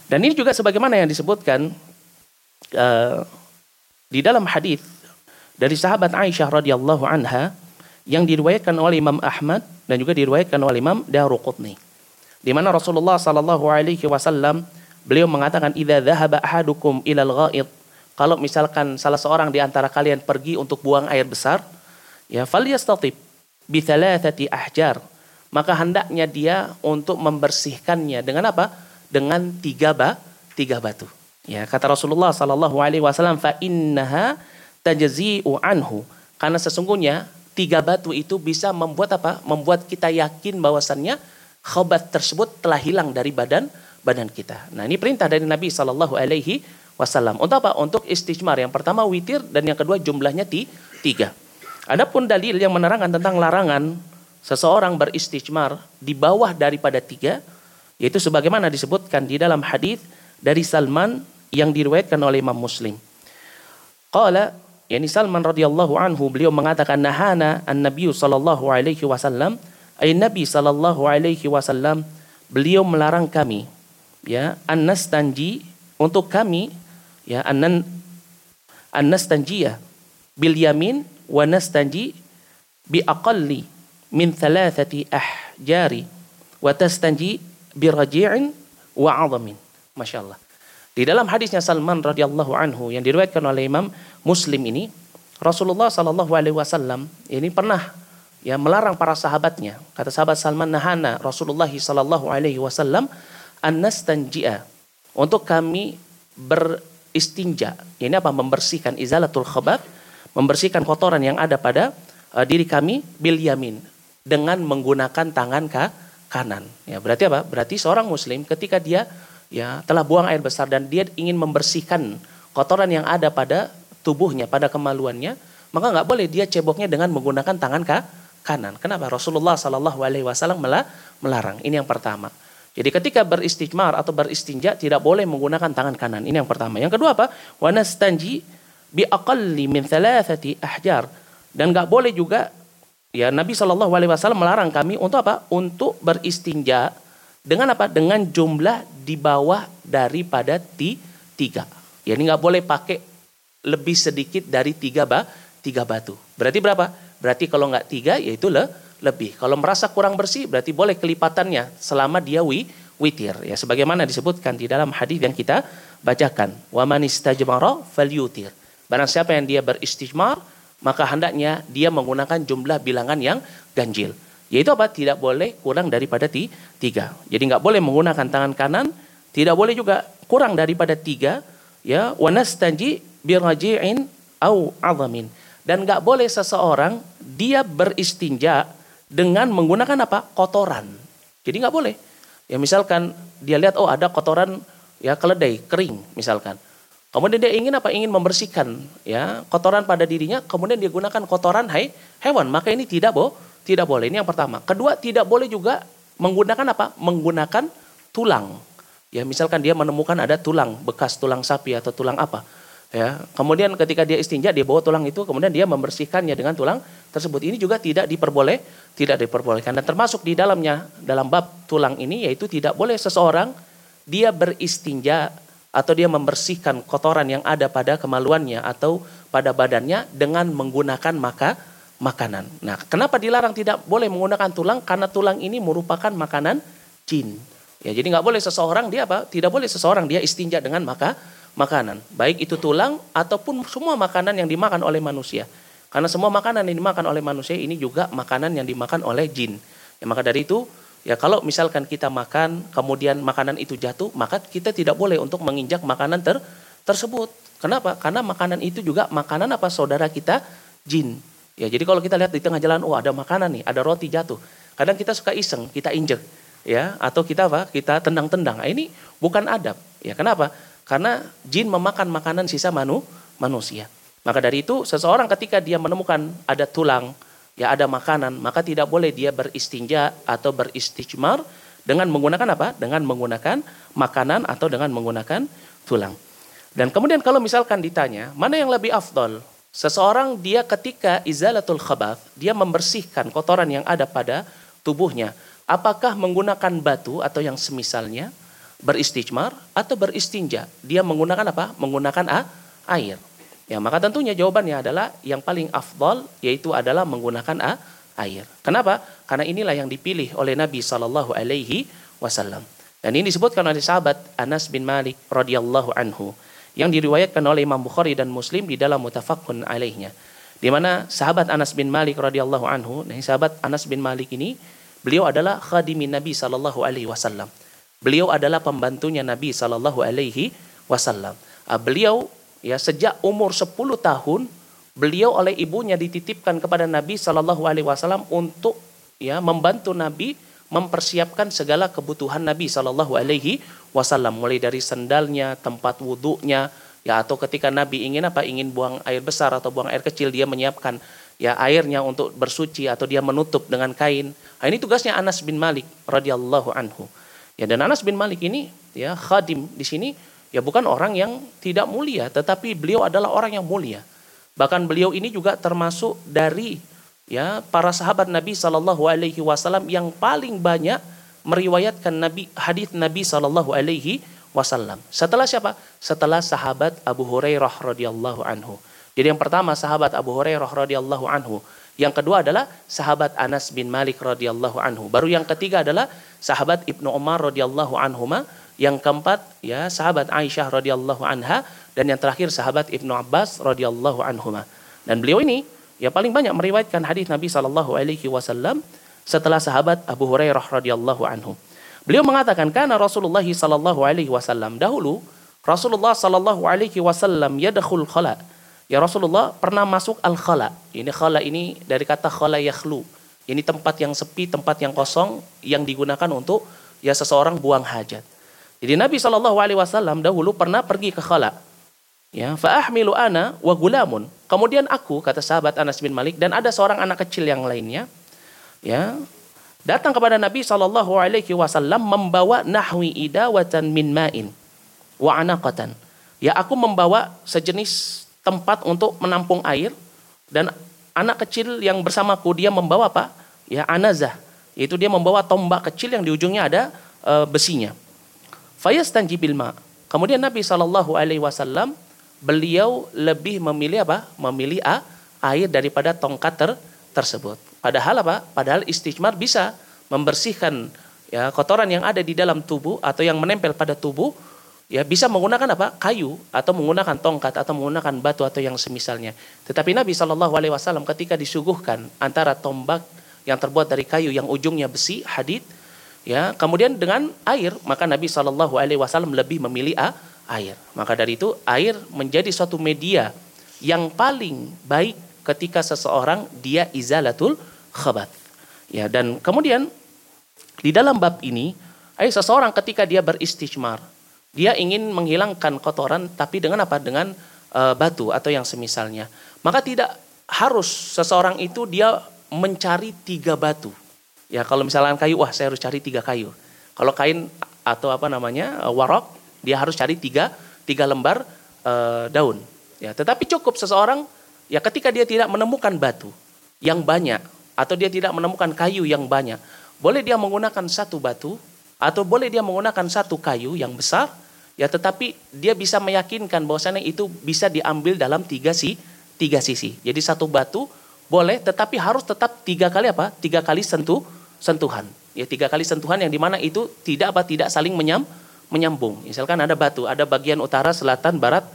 dan ini juga sebagaimana yang disebutkan e, di dalam hadis dari sahabat Aisyah radhiyallahu anha yang diriwayatkan oleh Imam Ahmad dan juga diriwayatkan oleh Imam Daruqutni. Di mana Rasulullah sallallahu alaihi wasallam beliau mengatakan idza dhahaba ahadukum ilal ghaid kalau misalkan salah seorang di antara kalian pergi untuk buang air besar ya falyastatib bi thalathati ahjar maka hendaknya dia untuk membersihkannya dengan apa? Dengan tiga ba, tiga batu. Ya, kata Rasulullah sallallahu alaihi wasallam fa innaha tajzi'u anhu. Karena sesungguhnya tiga batu itu bisa membuat apa? Membuat kita yakin bahwasannya khobat tersebut telah hilang dari badan badan kita. Nah, ini perintah dari Nabi sallallahu alaihi wasallam. Untuk apa? Untuk istijmar. Yang pertama witir dan yang kedua jumlahnya ti, tiga. Adapun dalil yang menerangkan tentang larangan seseorang beristijmar di bawah daripada tiga, yaitu sebagaimana disebutkan di dalam hadis dari Salman yang diriwayatkan oleh Imam Muslim. Qala yani Salman radhiyallahu anhu beliau mengatakan nahana an-nabiy sallallahu alaihi wasallam. Ay nabi sallallahu alaihi wasallam beliau melarang kami ya an-nastanji untuk kami ya an an-nastanjiya bil yamin wa nastanji bi aqalli min thalathati ahjari wa tastanji bi raji'in wa 'azamin. Masyaallah di dalam hadisnya Salman radhiyallahu anhu yang diriwayatkan oleh Imam Muslim ini, Rasulullah sallallahu alaihi wasallam ini pernah ya melarang para sahabatnya. Kata sahabat Salman nahana Rasulullah sallallahu alaihi wasallam an nastanji'a untuk kami beristinja. Ini apa? Membersihkan izalatul khabath, membersihkan kotoran yang ada pada uh, diri kami bil yamin dengan menggunakan tangan ka kanan. Ya, berarti apa? Berarti seorang muslim ketika dia ya telah buang air besar dan dia ingin membersihkan kotoran yang ada pada tubuhnya, pada kemaluannya, maka nggak boleh dia ceboknya dengan menggunakan tangan ka kanan. Kenapa? Rasulullah Shallallahu Alaihi Wasallam melarang. Ini yang pertama. Jadi ketika beristijmar atau beristinja tidak boleh menggunakan tangan kanan. Ini yang pertama. Yang kedua apa? Wanastanji bi aqalli min thalathati ahjar. Dan nggak boleh juga ya Nabi Shallallahu Alaihi Wasallam melarang kami untuk apa? Untuk beristinja dengan apa? Dengan jumlah di bawah daripada ti, tiga. Ya ini nggak boleh pakai lebih sedikit dari tiga, ba, tiga batu. Berarti berapa? Berarti kalau nggak tiga yaitu le, lebih. Kalau merasa kurang bersih berarti boleh kelipatannya selama dia wi, witir ya sebagaimana disebutkan di dalam hadis yang kita bacakan wa man istajmara falyutir barang siapa yang dia beristijmar maka hendaknya dia menggunakan jumlah bilangan yang ganjil yaitu apa tidak boleh kurang daripada tiga jadi nggak boleh menggunakan tangan kanan tidak boleh juga kurang daripada tiga ya wa nastanji biraji'in au azamin dan nggak boleh seseorang dia beristinja dengan menggunakan apa kotoran jadi nggak boleh Ya misalkan dia lihat oh ada kotoran ya keledai kering misalkan. Kemudian dia ingin apa? Ingin membersihkan ya kotoran pada dirinya. Kemudian dia gunakan kotoran hai, hewan. Maka ini tidak bo, tidak boleh. Ini yang pertama. Kedua tidak boleh juga menggunakan apa? Menggunakan tulang. Ya misalkan dia menemukan ada tulang bekas tulang sapi atau tulang apa ya kemudian ketika dia istinja dia bawa tulang itu kemudian dia membersihkannya dengan tulang tersebut ini juga tidak diperboleh tidak diperbolehkan dan termasuk di dalamnya dalam bab tulang ini yaitu tidak boleh seseorang dia beristinja atau dia membersihkan kotoran yang ada pada kemaluannya atau pada badannya dengan menggunakan maka makanan. Nah, kenapa dilarang tidak boleh menggunakan tulang? Karena tulang ini merupakan makanan jin. Ya, jadi nggak boleh seseorang dia apa? Tidak boleh seseorang dia istinja dengan maka makanan, baik itu tulang ataupun semua makanan yang dimakan oleh manusia. Karena semua makanan yang dimakan oleh manusia ini juga makanan yang dimakan oleh jin. Ya, maka dari itu, ya kalau misalkan kita makan, kemudian makanan itu jatuh, maka kita tidak boleh untuk menginjak makanan ter tersebut. Kenapa? Karena makanan itu juga makanan apa saudara kita jin. Ya, jadi kalau kita lihat di tengah jalan, oh ada makanan nih, ada roti jatuh. Kadang kita suka iseng, kita injek, ya, atau kita apa? Kita tendang-tendang. Nah, ini bukan adab. Ya, kenapa? Karena jin memakan makanan sisa manu, manusia. Maka dari itu seseorang ketika dia menemukan ada tulang, ya ada makanan, maka tidak boleh dia beristinja atau beristijmar dengan menggunakan apa? Dengan menggunakan makanan atau dengan menggunakan tulang. Dan kemudian kalau misalkan ditanya, mana yang lebih afdol? Seseorang dia ketika izalatul khabath, dia membersihkan kotoran yang ada pada tubuhnya. Apakah menggunakan batu atau yang semisalnya? beristijmar atau beristinja. Dia menggunakan apa? Menggunakan a, air. Ya, maka tentunya jawabannya adalah yang paling afdal yaitu adalah menggunakan a, air. Kenapa? Karena inilah yang dipilih oleh Nabi Shallallahu alaihi wasallam. Dan ini disebutkan oleh sahabat Anas bin Malik radhiyallahu anhu yang diriwayatkan oleh Imam Bukhari dan Muslim di dalam mutafakun alaihnya. Di mana sahabat Anas bin Malik radhiyallahu anhu, nah sahabat Anas bin Malik ini beliau adalah khadimin Nabi sallallahu alaihi wasallam. Beliau adalah pembantunya Nabi Shallallahu Alaihi Wasallam. Ah, beliau ya sejak umur 10 tahun beliau oleh ibunya dititipkan kepada Nabi Shallallahu Alaihi Wasallam untuk ya membantu Nabi mempersiapkan segala kebutuhan Nabi Shallallahu Alaihi Wasallam mulai dari sendalnya, tempat wudhunya, ya atau ketika Nabi ingin apa ingin buang air besar atau buang air kecil dia menyiapkan ya airnya untuk bersuci atau dia menutup dengan kain. Nah, ini tugasnya Anas bin Malik radhiyallahu anhu. Ya dan Anas bin Malik ini ya khadim di sini ya bukan orang yang tidak mulia tetapi beliau adalah orang yang mulia. Bahkan beliau ini juga termasuk dari ya para sahabat Nabi Shallallahu alaihi wasallam yang paling banyak meriwayatkan Nabi hadis Nabi Shallallahu alaihi wasallam. Setelah siapa? Setelah sahabat Abu Hurairah radhiyallahu anhu. Jadi yang pertama sahabat Abu Hurairah radhiyallahu anhu. Yang kedua adalah sahabat Anas bin Malik radhiyallahu anhu. Baru yang ketiga adalah sahabat Ibnu Umar radhiyallahu anhuma. Yang keempat ya sahabat Aisyah radhiyallahu anha dan yang terakhir sahabat Ibnu Abbas radhiyallahu anhuma. Dan beliau ini ya paling banyak meriwayatkan hadis Nabi wasallam setelah sahabat Abu Hurairah radhiyallahu anhu. Beliau mengatakan karena Rasulullah sallallahu alaihi wasallam dahulu Rasulullah sallallahu alaihi wasallam yadkhul khala Ya Rasulullah pernah masuk al-khala. Ini khala ini dari kata khala yakhlu. Ini tempat yang sepi, tempat yang kosong yang digunakan untuk ya seseorang buang hajat. Jadi Nabi Shallallahu alaihi wasallam dahulu pernah pergi ke khala. Ya, fa'ahmilu ana wa gulamun. Kemudian aku kata sahabat Anas bin Malik dan ada seorang anak kecil yang lainnya ya datang kepada Nabi Shallallahu alaihi wasallam membawa nahwi idawatan min ma'in wa anaqatan. Ya aku membawa sejenis tempat untuk menampung air dan anak kecil yang bersamaku dia membawa apa? Ya anazah, yaitu dia membawa tombak kecil yang di ujungnya ada e, besinya. Fayastan ma. Kemudian Nabi Shallallahu Alaihi Wasallam beliau lebih memilih apa? Memilih a, air daripada tongkat ter, tersebut. Padahal apa? Padahal istijmar bisa membersihkan ya kotoran yang ada di dalam tubuh atau yang menempel pada tubuh ya bisa menggunakan apa? Kayu atau menggunakan tongkat atau menggunakan batu atau yang semisalnya. Tetapi Nabi Shallallahu Alaihi Wasallam ketika disuguhkan antara tombak yang terbuat dari kayu yang ujungnya besi hadid ya kemudian dengan air maka Nabi Shallallahu Alaihi Wasallam lebih memilih air. Maka dari itu air menjadi suatu media yang paling baik ketika seseorang dia izalatul khabat ya dan kemudian di dalam bab ini ayo seseorang ketika dia beristijmar dia ingin menghilangkan kotoran tapi dengan apa? Dengan e, batu atau yang semisalnya. Maka tidak harus seseorang itu dia mencari tiga batu. Ya kalau misalnya kayu, wah saya harus cari tiga kayu. Kalau kain atau apa namanya e, warok, dia harus cari tiga tiga lembar e, daun. Ya, tetapi cukup seseorang ya ketika dia tidak menemukan batu yang banyak atau dia tidak menemukan kayu yang banyak, boleh dia menggunakan satu batu atau boleh dia menggunakan satu kayu yang besar Ya tetapi dia bisa meyakinkan bahwasanya itu bisa diambil dalam tiga si tiga sisi. Jadi satu batu boleh tetapi harus tetap tiga kali apa? Tiga kali sentuh sentuhan. Ya tiga kali sentuhan yang di mana itu tidak apa tidak saling menyam, menyambung. Misalkan ada batu, ada bagian utara, selatan, barat,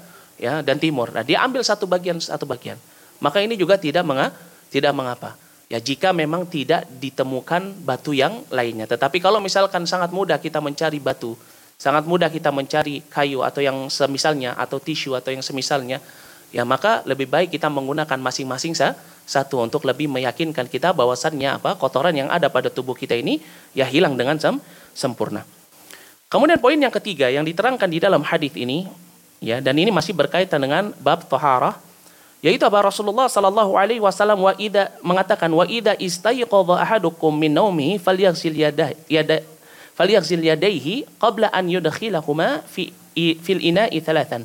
ya dan timur. Nah dia ambil satu bagian satu bagian. Maka ini juga tidak menga, tidak mengapa. Ya jika memang tidak ditemukan batu yang lainnya. Tetapi kalau misalkan sangat mudah kita mencari batu sangat mudah kita mencari kayu atau yang semisalnya atau tisu atau yang semisalnya ya maka lebih baik kita menggunakan masing-masing satu untuk lebih meyakinkan kita bahwasannya apa kotoran yang ada pada tubuh kita ini ya hilang dengan sem sempurna. Kemudian poin yang ketiga yang diterangkan di dalam hadis ini ya dan ini masih berkaitan dengan bab taharah yaitu apa Rasulullah sallallahu alaihi wasallam wa ida mengatakan wa ida istayqadha ahadukum min naumihi falyaghsil yadah yada falyaghsil qabla an yudkhilahuma fi fil ina'i thalathan.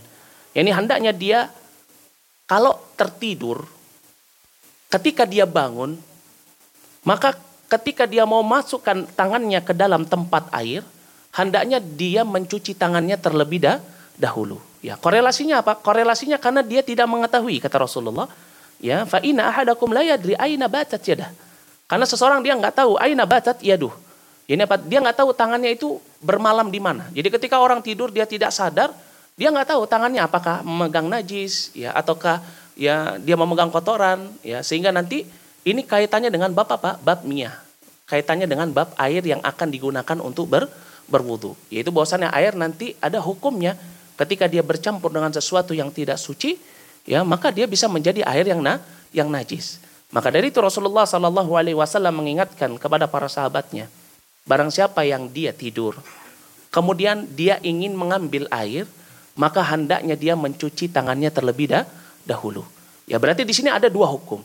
Yani hendaknya dia kalau tertidur ketika dia bangun maka ketika dia mau masukkan tangannya ke dalam tempat air hendaknya dia mencuci tangannya terlebih dah, dahulu. Ya, korelasinya apa? Korelasinya karena dia tidak mengetahui kata Rasulullah. Ya, fa inna ahadakum la yadri aina batat yadah. Karena seseorang dia nggak tahu aina batat yaduh. Ini apa? Dia nggak tahu tangannya itu bermalam di mana. Jadi ketika orang tidur dia tidak sadar, dia nggak tahu tangannya apakah memegang najis, ya ataukah ya dia memegang kotoran, ya sehingga nanti ini kaitannya dengan bab apa? Bab miyah. Kaitannya dengan bab air yang akan digunakan untuk ber, berwudu. Yaitu bahwasannya air nanti ada hukumnya ketika dia bercampur dengan sesuatu yang tidak suci, ya maka dia bisa menjadi air yang na, yang najis. Maka dari itu Rasulullah Shallallahu Alaihi Wasallam mengingatkan kepada para sahabatnya, Barang siapa yang dia tidur, kemudian dia ingin mengambil air, maka hendaknya dia mencuci tangannya terlebih dah, dahulu. Ya berarti di sini ada dua hukum.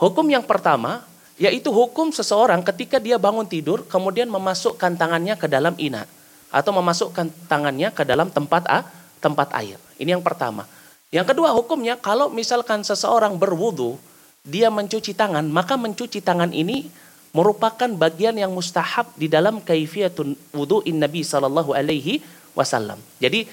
Hukum yang pertama yaitu hukum seseorang ketika dia bangun tidur kemudian memasukkan tangannya ke dalam ina atau memasukkan tangannya ke dalam tempat a, tempat air. Ini yang pertama. Yang kedua hukumnya kalau misalkan seseorang berwudu dia mencuci tangan maka mencuci tangan ini merupakan bagian yang mustahab di dalam kaifiyatun wudu'in Nabi sallallahu alaihi wasallam. Jadi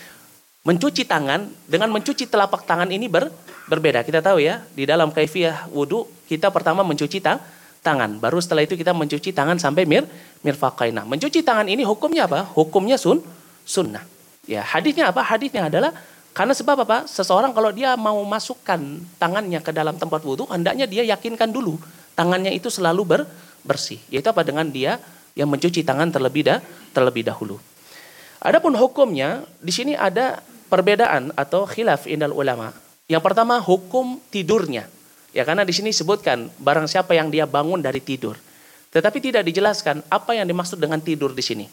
mencuci tangan dengan mencuci telapak tangan ini ber, berbeda. Kita tahu ya, di dalam kaifiyah wudu kita pertama mencuci ta, tangan, baru setelah itu kita mencuci tangan sampai mir mirfaqaina. Mencuci tangan ini hukumnya apa? Hukumnya sun sunnah. Ya, hadisnya apa? Hadisnya adalah karena sebab apa? Seseorang kalau dia mau masukkan tangannya ke dalam tempat wudhu, hendaknya dia yakinkan dulu tangannya itu selalu ber, bersih. Yaitu apa dengan dia yang mencuci tangan terlebih dah, terlebih dahulu. Adapun hukumnya di sini ada perbedaan atau khilaf indal ulama. Yang pertama hukum tidurnya. Ya karena di sini sebutkan barang siapa yang dia bangun dari tidur. Tetapi tidak dijelaskan apa yang dimaksud dengan tidur di sini.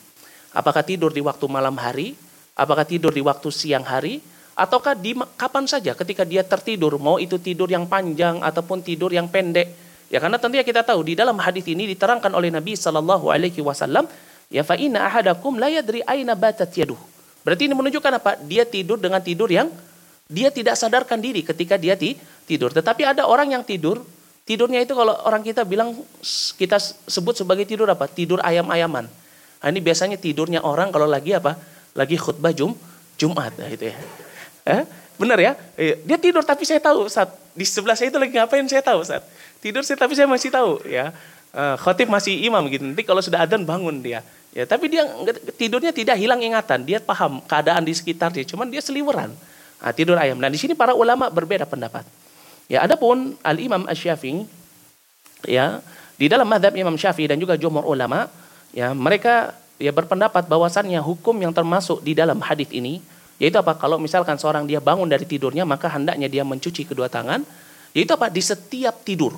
Apakah tidur di waktu malam hari? Apakah tidur di waktu siang hari? Ataukah di kapan saja ketika dia tertidur, mau itu tidur yang panjang ataupun tidur yang pendek, Ya karena tentunya kita tahu di dalam hadis ini diterangkan oleh Nabi Shallallahu Alaihi Wasallam ya fa inna ahadakum la yadri aina batat yaduh. Berarti ini menunjukkan apa? Dia tidur dengan tidur yang dia tidak sadarkan diri ketika dia tidur. Tetapi ada orang yang tidur, tidurnya itu kalau orang kita bilang kita sebut sebagai tidur apa? Tidur ayam-ayaman. Nah, ini biasanya tidurnya orang kalau lagi apa? Lagi khutbah Jum, Jumat nah, itu ya. Eh? Benar ya? Iya. Dia tidur tapi saya tahu saat di sebelah saya itu lagi ngapain saya tahu saat tidur saya tapi saya masih tahu ya. uh, khotib masih imam gitu. Nanti kalau sudah adzan bangun dia. Ya, tapi dia tidurnya tidak hilang ingatan. Dia paham keadaan di sekitar dia. Cuman dia seliweran. Nah, tidur ayam. Nah, di sini para ulama berbeda pendapat. Ya, adapun Al Imam Asy-Syafi'i ya, di dalam madhab Imam Syafi'i dan juga jumhur ulama, ya, mereka ya berpendapat bahwasannya hukum yang termasuk di dalam hadis ini yaitu apa? Kalau misalkan seorang dia bangun dari tidurnya, maka hendaknya dia mencuci kedua tangan. Yaitu apa? Di setiap tidur.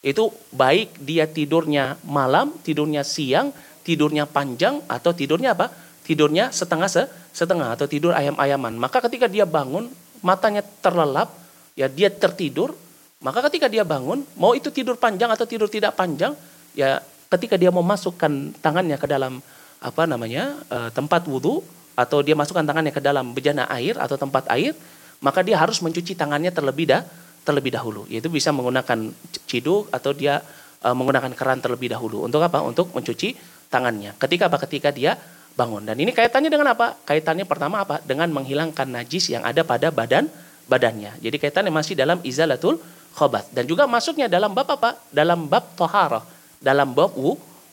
Itu baik dia tidurnya malam, tidurnya siang, tidurnya panjang, atau tidurnya apa? Tidurnya setengah se setengah atau tidur ayam-ayaman. Maka ketika dia bangun, matanya terlelap, ya dia tertidur. Maka ketika dia bangun, mau itu tidur panjang atau tidur tidak panjang, ya ketika dia memasukkan tangannya ke dalam apa namanya uh, tempat wudhu atau dia masukkan tangannya ke dalam bejana air atau tempat air, maka dia harus mencuci tangannya terlebih dah terlebih dahulu. Yaitu bisa menggunakan ciduk atau dia uh, menggunakan keran terlebih dahulu. Untuk apa? Untuk mencuci tangannya. Ketika apa? Ketika dia bangun. Dan ini kaitannya dengan apa? Kaitannya pertama apa? Dengan menghilangkan najis yang ada pada badan badannya. Jadi kaitannya masih dalam izalatul khobat. Dan juga masuknya dalam bab apa? Dalam bab toharah. Dalam bab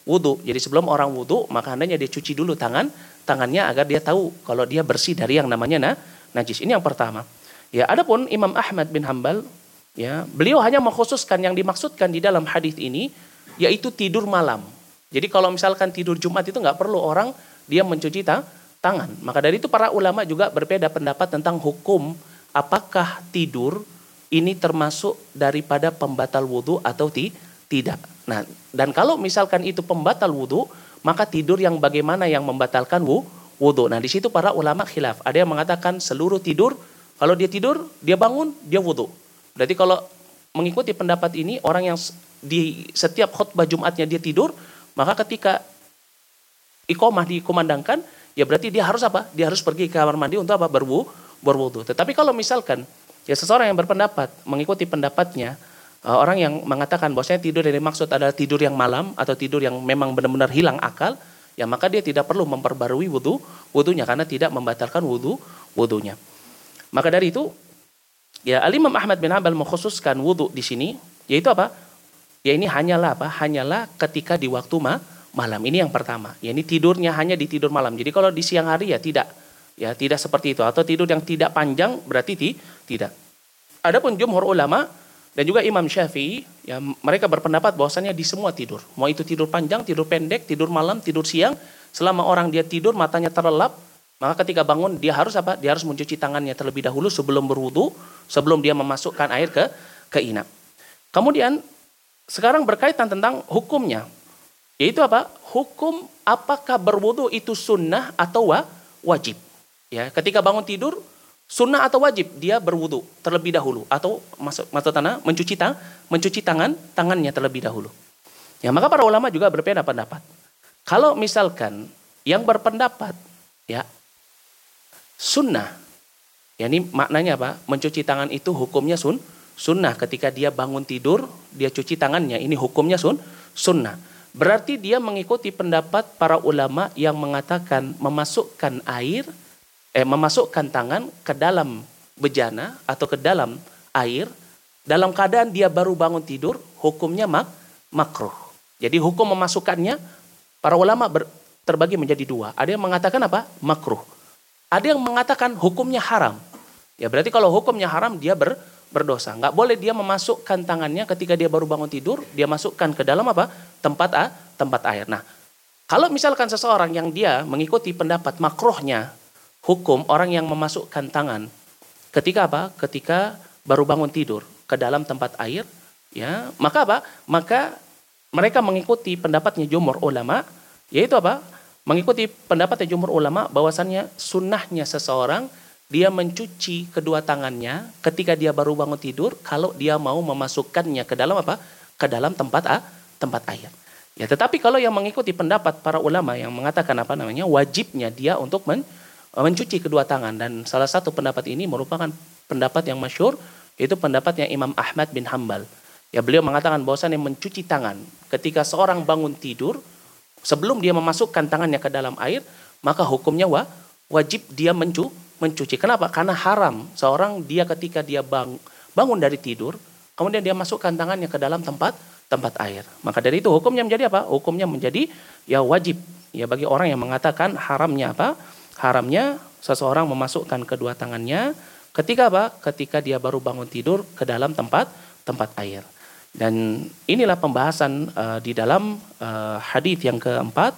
wudhu. Jadi sebelum orang wudhu, maka hendaknya dia cuci dulu tangan tangannya agar dia tahu kalau dia bersih dari yang namanya na, najis. Ini yang pertama. Ya, adapun Imam Ahmad bin Hambal, ya, beliau hanya mengkhususkan yang dimaksudkan di dalam hadis ini yaitu tidur malam. Jadi kalau misalkan tidur Jumat itu nggak perlu orang dia mencuci ta tangan. Maka dari itu para ulama juga berbeda pendapat tentang hukum apakah tidur ini termasuk daripada pembatal wudhu atau ti tidak. Nah, dan kalau misalkan itu pembatal wudhu, maka tidur yang bagaimana yang membatalkan wudhu. Nah di situ para ulama khilaf. Ada yang mengatakan seluruh tidur, kalau dia tidur, dia bangun, dia wudhu. Berarti kalau mengikuti pendapat ini, orang yang di setiap khutbah Jumatnya dia tidur, maka ketika ikomah dikumandangkan, ya berarti dia harus apa? Dia harus pergi ke kamar mandi untuk apa? Berwu, berwudu. Tetapi kalau misalkan ya seseorang yang berpendapat mengikuti pendapatnya, Eh, orang yang mengatakan bahwasanya tidur yang dimaksud adalah tidur yang malam atau tidur yang memang benar-benar hilang akal, ya maka dia tidak perlu memperbarui wudhu wudhunya karena tidak membatalkan wudhu wudhunya. Maka dari itu, ya Alimam Ahmad bin Hanbal mengkhususkan wudhu di sini, yaitu apa? Ya ini hanyalah apa? Hanyalah ketika di waktu ma malam. Ini yang pertama. Ya ini tidurnya hanya di tidur malam. Jadi kalau di siang hari ya tidak. Ya tidak seperti itu. Atau tidur yang tidak panjang berarti ti, tidak. Adapun jumhur ulama dan juga Imam Syafi'i, ya mereka berpendapat bahwasannya di semua tidur. Mau itu tidur panjang, tidur pendek, tidur malam, tidur siang, selama orang dia tidur matanya terlelap, maka ketika bangun dia harus apa? Dia harus mencuci tangannya terlebih dahulu sebelum berwudu, sebelum dia memasukkan air ke ke inap. Kemudian sekarang berkaitan tentang hukumnya. Yaitu apa? Hukum apakah berwudu itu sunnah atau wajib? Ya, ketika bangun tidur Sunnah atau wajib dia berwudu terlebih dahulu atau masuk masuk tanah mencuci tang mencuci tangan tangannya terlebih dahulu. Ya maka para ulama juga berbeda pendapat. Kalau misalkan yang berpendapat ya sunnah, ya ini maknanya apa? Mencuci tangan itu hukumnya sun sunnah ketika dia bangun tidur dia cuci tangannya ini hukumnya sun sunnah. Berarti dia mengikuti pendapat para ulama yang mengatakan memasukkan air eh, memasukkan tangan ke dalam bejana atau ke dalam air dalam keadaan dia baru bangun tidur hukumnya mak makruh. Jadi hukum memasukkannya para ulama ber, terbagi menjadi dua. Ada yang mengatakan apa? Makruh. Ada yang mengatakan hukumnya haram. Ya berarti kalau hukumnya haram dia ber, berdosa. Nggak boleh dia memasukkan tangannya ketika dia baru bangun tidur, dia masukkan ke dalam apa? Tempat a, tempat air. Nah, kalau misalkan seseorang yang dia mengikuti pendapat makruhnya hukum orang yang memasukkan tangan ketika apa? Ketika baru bangun tidur ke dalam tempat air, ya, maka apa? Maka mereka mengikuti pendapatnya jumhur ulama, yaitu apa? Mengikuti pendapatnya jumhur ulama bahwasannya sunnahnya seseorang dia mencuci kedua tangannya ketika dia baru bangun tidur kalau dia mau memasukkannya ke dalam apa? Ke dalam tempat a, tempat air. Ya, tetapi kalau yang mengikuti pendapat para ulama yang mengatakan apa namanya wajibnya dia untuk men, mencuci kedua tangan dan salah satu pendapat ini merupakan pendapat yang masyur itu pendapatnya Imam Ahmad bin Hambal. Ya beliau mengatakan bahwasannya mencuci tangan ketika seorang bangun tidur sebelum dia memasukkan tangannya ke dalam air maka hukumnya wa, wajib dia mencu, mencuci. Kenapa? Karena haram seorang dia ketika dia bang, bangun dari tidur kemudian dia masukkan tangannya ke dalam tempat tempat air. Maka dari itu hukumnya menjadi apa? Hukumnya menjadi ya wajib ya bagi orang yang mengatakan haramnya apa? Haramnya seseorang memasukkan kedua tangannya ketika apa? Ketika dia baru bangun tidur ke dalam tempat tempat air. Dan inilah pembahasan uh, di dalam uh, hadis yang keempat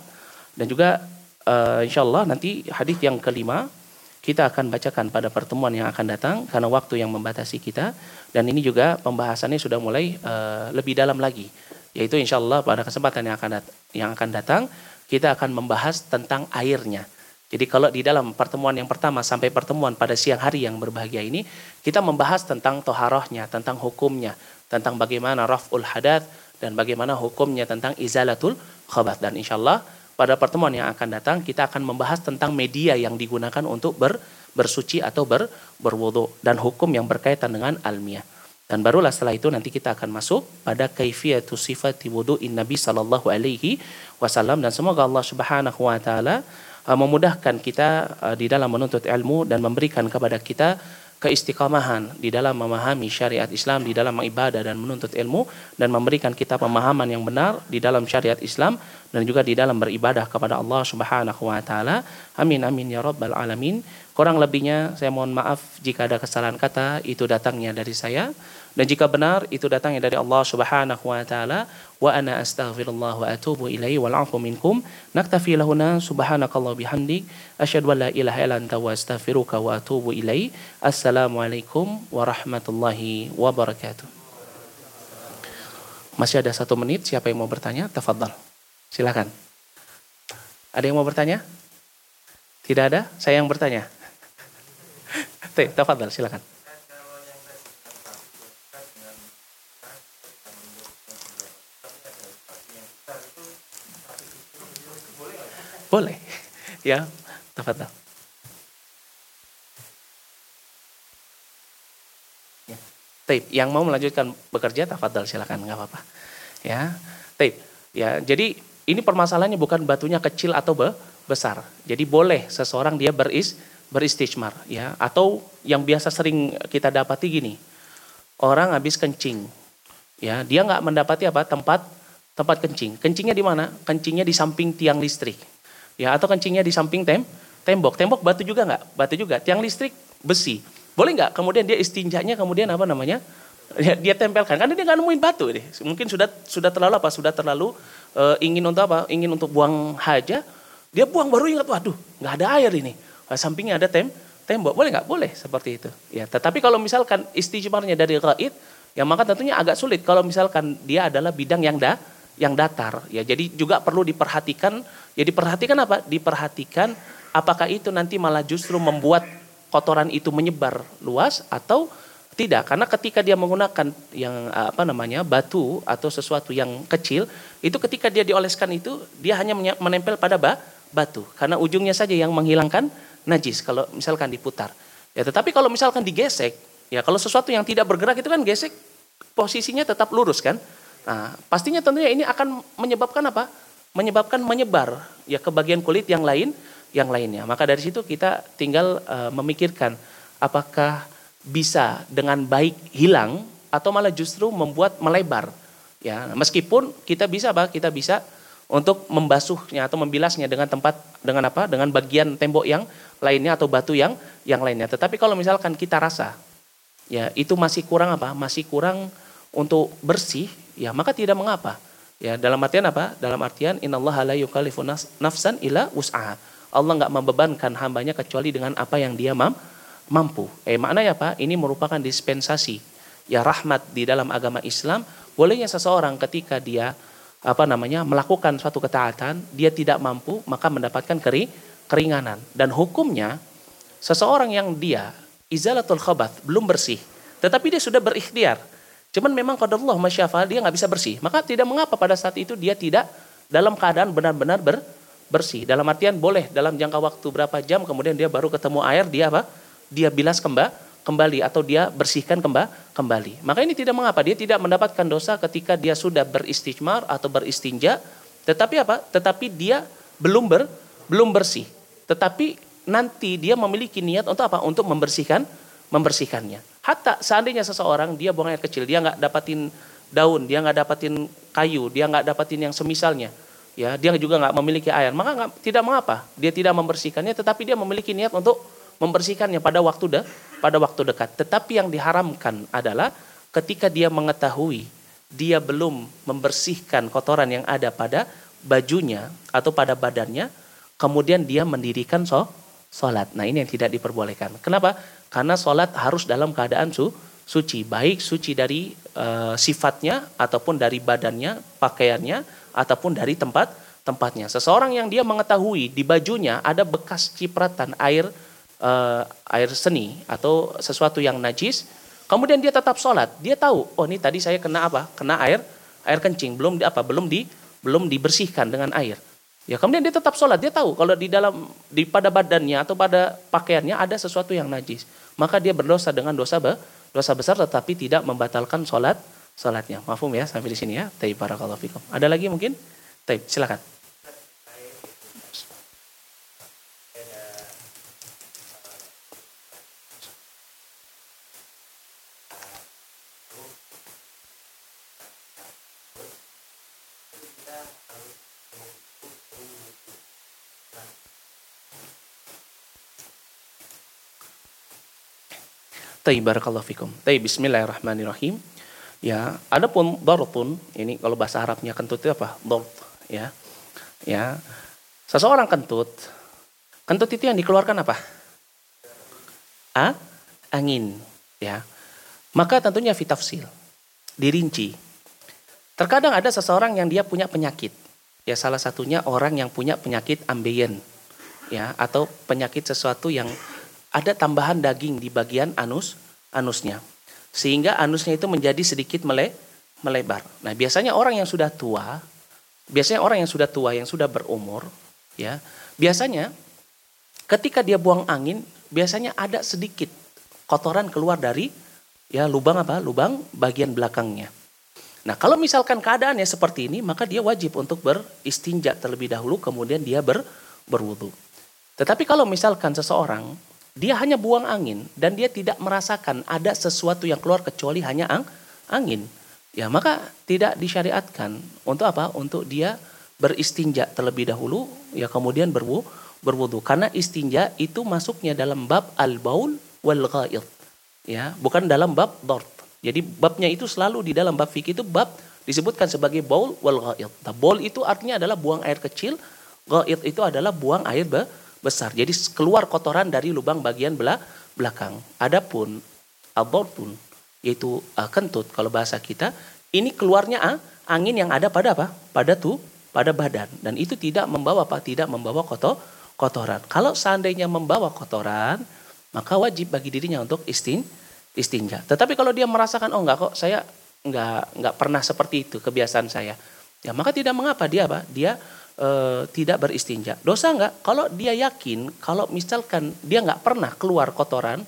dan juga uh, insya Allah nanti hadis yang kelima kita akan bacakan pada pertemuan yang akan datang karena waktu yang membatasi kita dan ini juga pembahasannya sudah mulai uh, lebih dalam lagi yaitu insya Allah pada kesempatan yang akan yang akan datang kita akan membahas tentang airnya. Jadi kalau di dalam pertemuan yang pertama sampai pertemuan pada siang hari yang berbahagia ini kita membahas tentang toharohnya, tentang hukumnya, tentang bagaimana raf'ul hadat dan bagaimana hukumnya tentang izalatul khabath dan insyaallah pada pertemuan yang akan datang kita akan membahas tentang media yang digunakan untuk ber, bersuci atau ber, berwudu dan hukum yang berkaitan dengan almiah. Dan barulah setelah itu nanti kita akan masuk pada kaifiyatu sifati wudu'in Nabi sallallahu alaihi wasallam dan semoga Allah Subhanahu wa taala memudahkan kita uh, di dalam menuntut ilmu dan memberikan kepada kita keistiqamahan di dalam memahami syariat Islam, di dalam mengibadah dan menuntut ilmu dan memberikan kita pemahaman yang benar di dalam syariat Islam dan juga di dalam beribadah kepada Allah Subhanahu wa taala. Amin amin ya rabbal alamin. Kurang lebihnya saya mohon maaf jika ada kesalahan kata itu datangnya dari saya. Dan jika benar itu datangnya dari Allah Subhanahu wa taala. Wa ana astaghfirullah wa atubu ilaihi wal afu minkum. Naktafi lahuna subhanakallah bihamdik. Asyhadu an la ilaha illa anta wa astaghfiruka wa atubu ilaihi assalamualaikum warahmatullahi wabarakatuh. Masih ada satu menit siapa yang mau bertanya? Tafadhal. Silakan. Ada yang mau bertanya? Tidak ada? Saya yang bertanya. Tafadhal silakan Boleh. Ya, tafadhal. Ya. Tape, yang mau melanjutkan bekerja tafadhal silakan nggak apa-apa. Ya. Tape. Ya, jadi ini permasalahannya bukan batunya kecil atau be besar. Jadi boleh seseorang dia beris beristijmar ya atau yang biasa sering kita dapati gini. Orang habis kencing. Ya, dia nggak mendapati apa? tempat tempat kencing. Kencingnya di mana? Kencingnya di samping tiang listrik ya atau kencingnya di samping tem tembok. Tembok batu juga nggak? Batu juga. Tiang listrik besi. Boleh nggak? Kemudian dia istinjanya kemudian apa namanya? Ya, dia tempelkan. Karena dia nggak nemuin batu deh mungkin sudah sudah terlalu apa? Sudah terlalu uh, ingin untuk apa? Ingin untuk buang haja. Dia buang baru ingat waduh nggak ada air ini. Sampingnya ada tem tembok. Boleh nggak? Boleh seperti itu. Ya tetapi kalau misalkan istijmarnya dari gaib ya maka tentunya agak sulit. Kalau misalkan dia adalah bidang yang dah yang datar ya. Jadi juga perlu diperhatikan ya diperhatikan apa? Diperhatikan apakah itu nanti malah justru membuat kotoran itu menyebar luas atau tidak. Karena ketika dia menggunakan yang apa namanya batu atau sesuatu yang kecil itu ketika dia dioleskan itu dia hanya menempel pada ba, batu. Karena ujungnya saja yang menghilangkan najis kalau misalkan diputar. Ya tetapi kalau misalkan digesek ya kalau sesuatu yang tidak bergerak itu kan gesek posisinya tetap lurus kan Nah, pastinya tentunya ini akan menyebabkan apa? Menyebabkan menyebar ya ke bagian kulit yang lain, yang lainnya. Maka dari situ kita tinggal uh, memikirkan apakah bisa dengan baik hilang atau malah justru membuat melebar. Ya, meskipun kita bisa apa? Kita bisa untuk membasuhnya atau membilasnya dengan tempat dengan apa? Dengan bagian tembok yang lainnya atau batu yang yang lainnya. Tetapi kalau misalkan kita rasa ya itu masih kurang apa? Masih kurang untuk bersih, ya maka tidak mengapa. Ya, dalam artian apa? Dalam artian innallaha la yukallifu nafsan illa wus'aha. Allah nggak membebankan hambanya kecuali dengan apa yang dia mampu. Eh maknanya apa? Ini merupakan dispensasi ya rahmat di dalam agama Islam. Bolehnya seseorang ketika dia apa namanya melakukan suatu ketaatan, dia tidak mampu maka mendapatkan keri, keringanan dan hukumnya seseorang yang dia izalatul khabath belum bersih, tetapi dia sudah berikhtiar Cuman memang Allah masyafa dia nggak bisa bersih. Maka tidak mengapa pada saat itu dia tidak dalam keadaan benar-benar ber, bersih. Dalam artian boleh dalam jangka waktu berapa jam kemudian dia baru ketemu air dia apa? Dia bilas kembali kembali atau dia bersihkan kembali. Maka ini tidak mengapa dia tidak mendapatkan dosa ketika dia sudah beristijmar atau beristinja, tetapi apa? Tetapi dia belum ber, belum bersih. Tetapi nanti dia memiliki niat untuk apa? Untuk membersihkan membersihkannya. Hatta seandainya seseorang dia buang air kecil, dia nggak dapatin daun, dia nggak dapatin kayu, dia nggak dapatin yang semisalnya, ya dia juga nggak memiliki air, maka gak, tidak mengapa dia tidak membersihkannya, tetapi dia memiliki niat untuk membersihkannya pada waktu de, pada waktu dekat. Tetapi yang diharamkan adalah ketika dia mengetahui dia belum membersihkan kotoran yang ada pada bajunya atau pada badannya, kemudian dia mendirikan so, sholat. Nah ini yang tidak diperbolehkan. Kenapa? Karena sholat harus dalam keadaan su, suci, baik suci dari e, sifatnya ataupun dari badannya, pakaiannya ataupun dari tempat tempatnya. Seseorang yang dia mengetahui di bajunya ada bekas cipratan air uh, air seni atau sesuatu yang najis, kemudian dia tetap sholat. Dia tahu, oh ini tadi saya kena apa? Kena air air kencing, belum di apa? Belum di belum dibersihkan dengan air. Ya kemudian dia tetap sholat. Dia tahu kalau di dalam di pada badannya atau pada pakaiannya ada sesuatu yang najis, maka dia berdosa dengan dosa dosa besar, tetapi tidak membatalkan sholat salatnya. Mafhum ya sampai di sini ya. Taib barakallahu fikum. Ada lagi mungkin? Taib, silakan. Taib barakallahu fikum. Taib bismillahirrahmanirrahim. Ya, adapun dartun ini kalau bahasa Arabnya kentut itu apa? Dart, ya. Ya. Seseorang kentut, kentut itu yang dikeluarkan apa? A? Angin, ya. Maka tentunya fitafsil, dirinci. Terkadang ada seseorang yang dia punya penyakit. Ya salah satunya orang yang punya penyakit ambeien ya atau penyakit sesuatu yang ada tambahan daging di bagian anus anusnya sehingga anusnya itu menjadi sedikit mele melebar. Nah, biasanya orang yang sudah tua, biasanya orang yang sudah tua yang sudah berumur, ya, biasanya ketika dia buang angin, biasanya ada sedikit kotoran keluar dari ya lubang apa? Lubang bagian belakangnya. Nah, kalau misalkan keadaannya seperti ini, maka dia wajib untuk beristinja terlebih dahulu, kemudian dia ber, berwudu. Tetapi kalau misalkan seseorang dia hanya buang angin dan dia tidak merasakan ada sesuatu yang keluar kecuali hanya ang angin. Ya, maka tidak disyariatkan untuk apa? Untuk dia beristinja terlebih dahulu ya kemudian berwu, berwudu karena istinja itu masuknya dalam bab al-baul wal ghaid. Ya, bukan dalam bab dort. Jadi babnya itu selalu di dalam bab fikih itu bab disebutkan sebagai baul wal ghaid. Nah, baul itu artinya adalah buang air kecil, ghaid itu adalah buang air be besar. Jadi keluar kotoran dari lubang bagian belakang. Adapun abortun yaitu uh, kentut kalau bahasa kita ini keluarnya uh, angin yang ada pada apa? Pada tuh pada badan dan itu tidak membawa apa? Tidak membawa kotor kotoran. Kalau seandainya membawa kotoran maka wajib bagi dirinya untuk istin istinja. Tetapi kalau dia merasakan oh enggak kok saya enggak enggak pernah seperti itu kebiasaan saya. Ya maka tidak mengapa dia apa? Dia e, tidak beristinja. Dosa enggak? Kalau dia yakin, kalau misalkan dia enggak pernah keluar kotoran,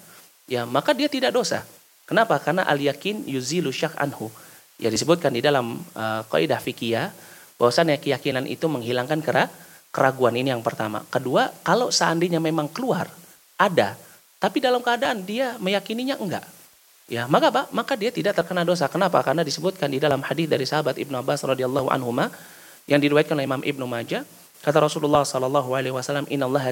ya maka dia tidak dosa. Kenapa? Karena al yakin yuzilu syak anhu. Ya disebutkan di dalam e, kaidah fikih bahwasannya keyakinan itu menghilangkan kera, keraguan ini yang pertama. Kedua, kalau seandainya memang keluar ada, tapi dalam keadaan dia meyakininya enggak. Ya, maka apa? Maka dia tidak terkena dosa. Kenapa? Karena disebutkan di dalam hadis dari sahabat Ibnu Abbas radhiyallahu anhu yang diriwayatkan oleh Imam Ibnu Majah kata Rasulullah sallallahu alaihi wasallam innallaha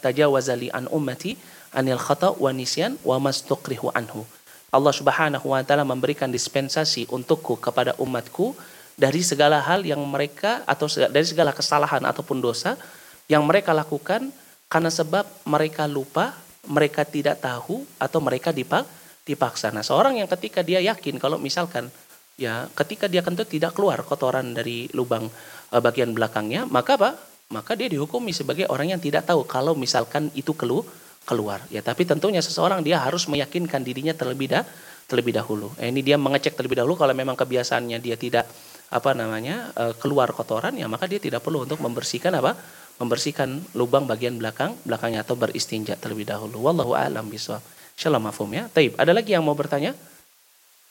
tajawaza li an ummati anil khata wa nisyan wa mastuqrihu anhu Allah Subhanahu wa taala memberikan dispensasi untukku kepada umatku dari segala hal yang mereka atau dari segala kesalahan ataupun dosa yang mereka lakukan karena sebab mereka lupa, mereka tidak tahu atau mereka dipaksa. Nah, seorang yang ketika dia yakin kalau misalkan ya ketika dia kentut tidak keluar kotoran dari lubang uh, bagian belakangnya maka apa? Maka dia dihukumi sebagai orang yang tidak tahu kalau misalkan itu kelu keluar. Ya tapi tentunya seseorang dia harus meyakinkan dirinya terlebih dah terlebih dahulu. Eh, ini dia mengecek terlebih dahulu kalau memang kebiasaannya dia tidak apa namanya uh, keluar kotoran ya maka dia tidak perlu untuk membersihkan apa? Membersihkan lubang bagian belakang belakangnya atau beristinja terlebih dahulu. Wallahu a'lam bishawab. Mafhum ya. Taib ada lagi yang mau bertanya?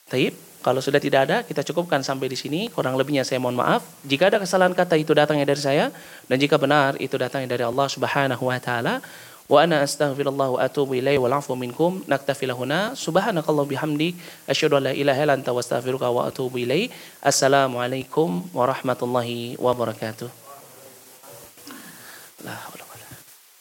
Taib kalau sudah tidak ada, kita cukupkan sampai di sini. Kurang lebihnya saya mohon maaf. Jika ada kesalahan kata itu datangnya dari saya dan jika benar itu datangnya dari Allah Subhanahu wa taala. Wa ana astaghfirullah wa atubu ilaihi wal afu minkum. Naktafi lahuna. Subhanakallah bihamdi. asyhadu an la ilaha illa anta astaghfiruka wa atubu ilaihi. Assalamualaikum warahmatullahi wabarakatuh. La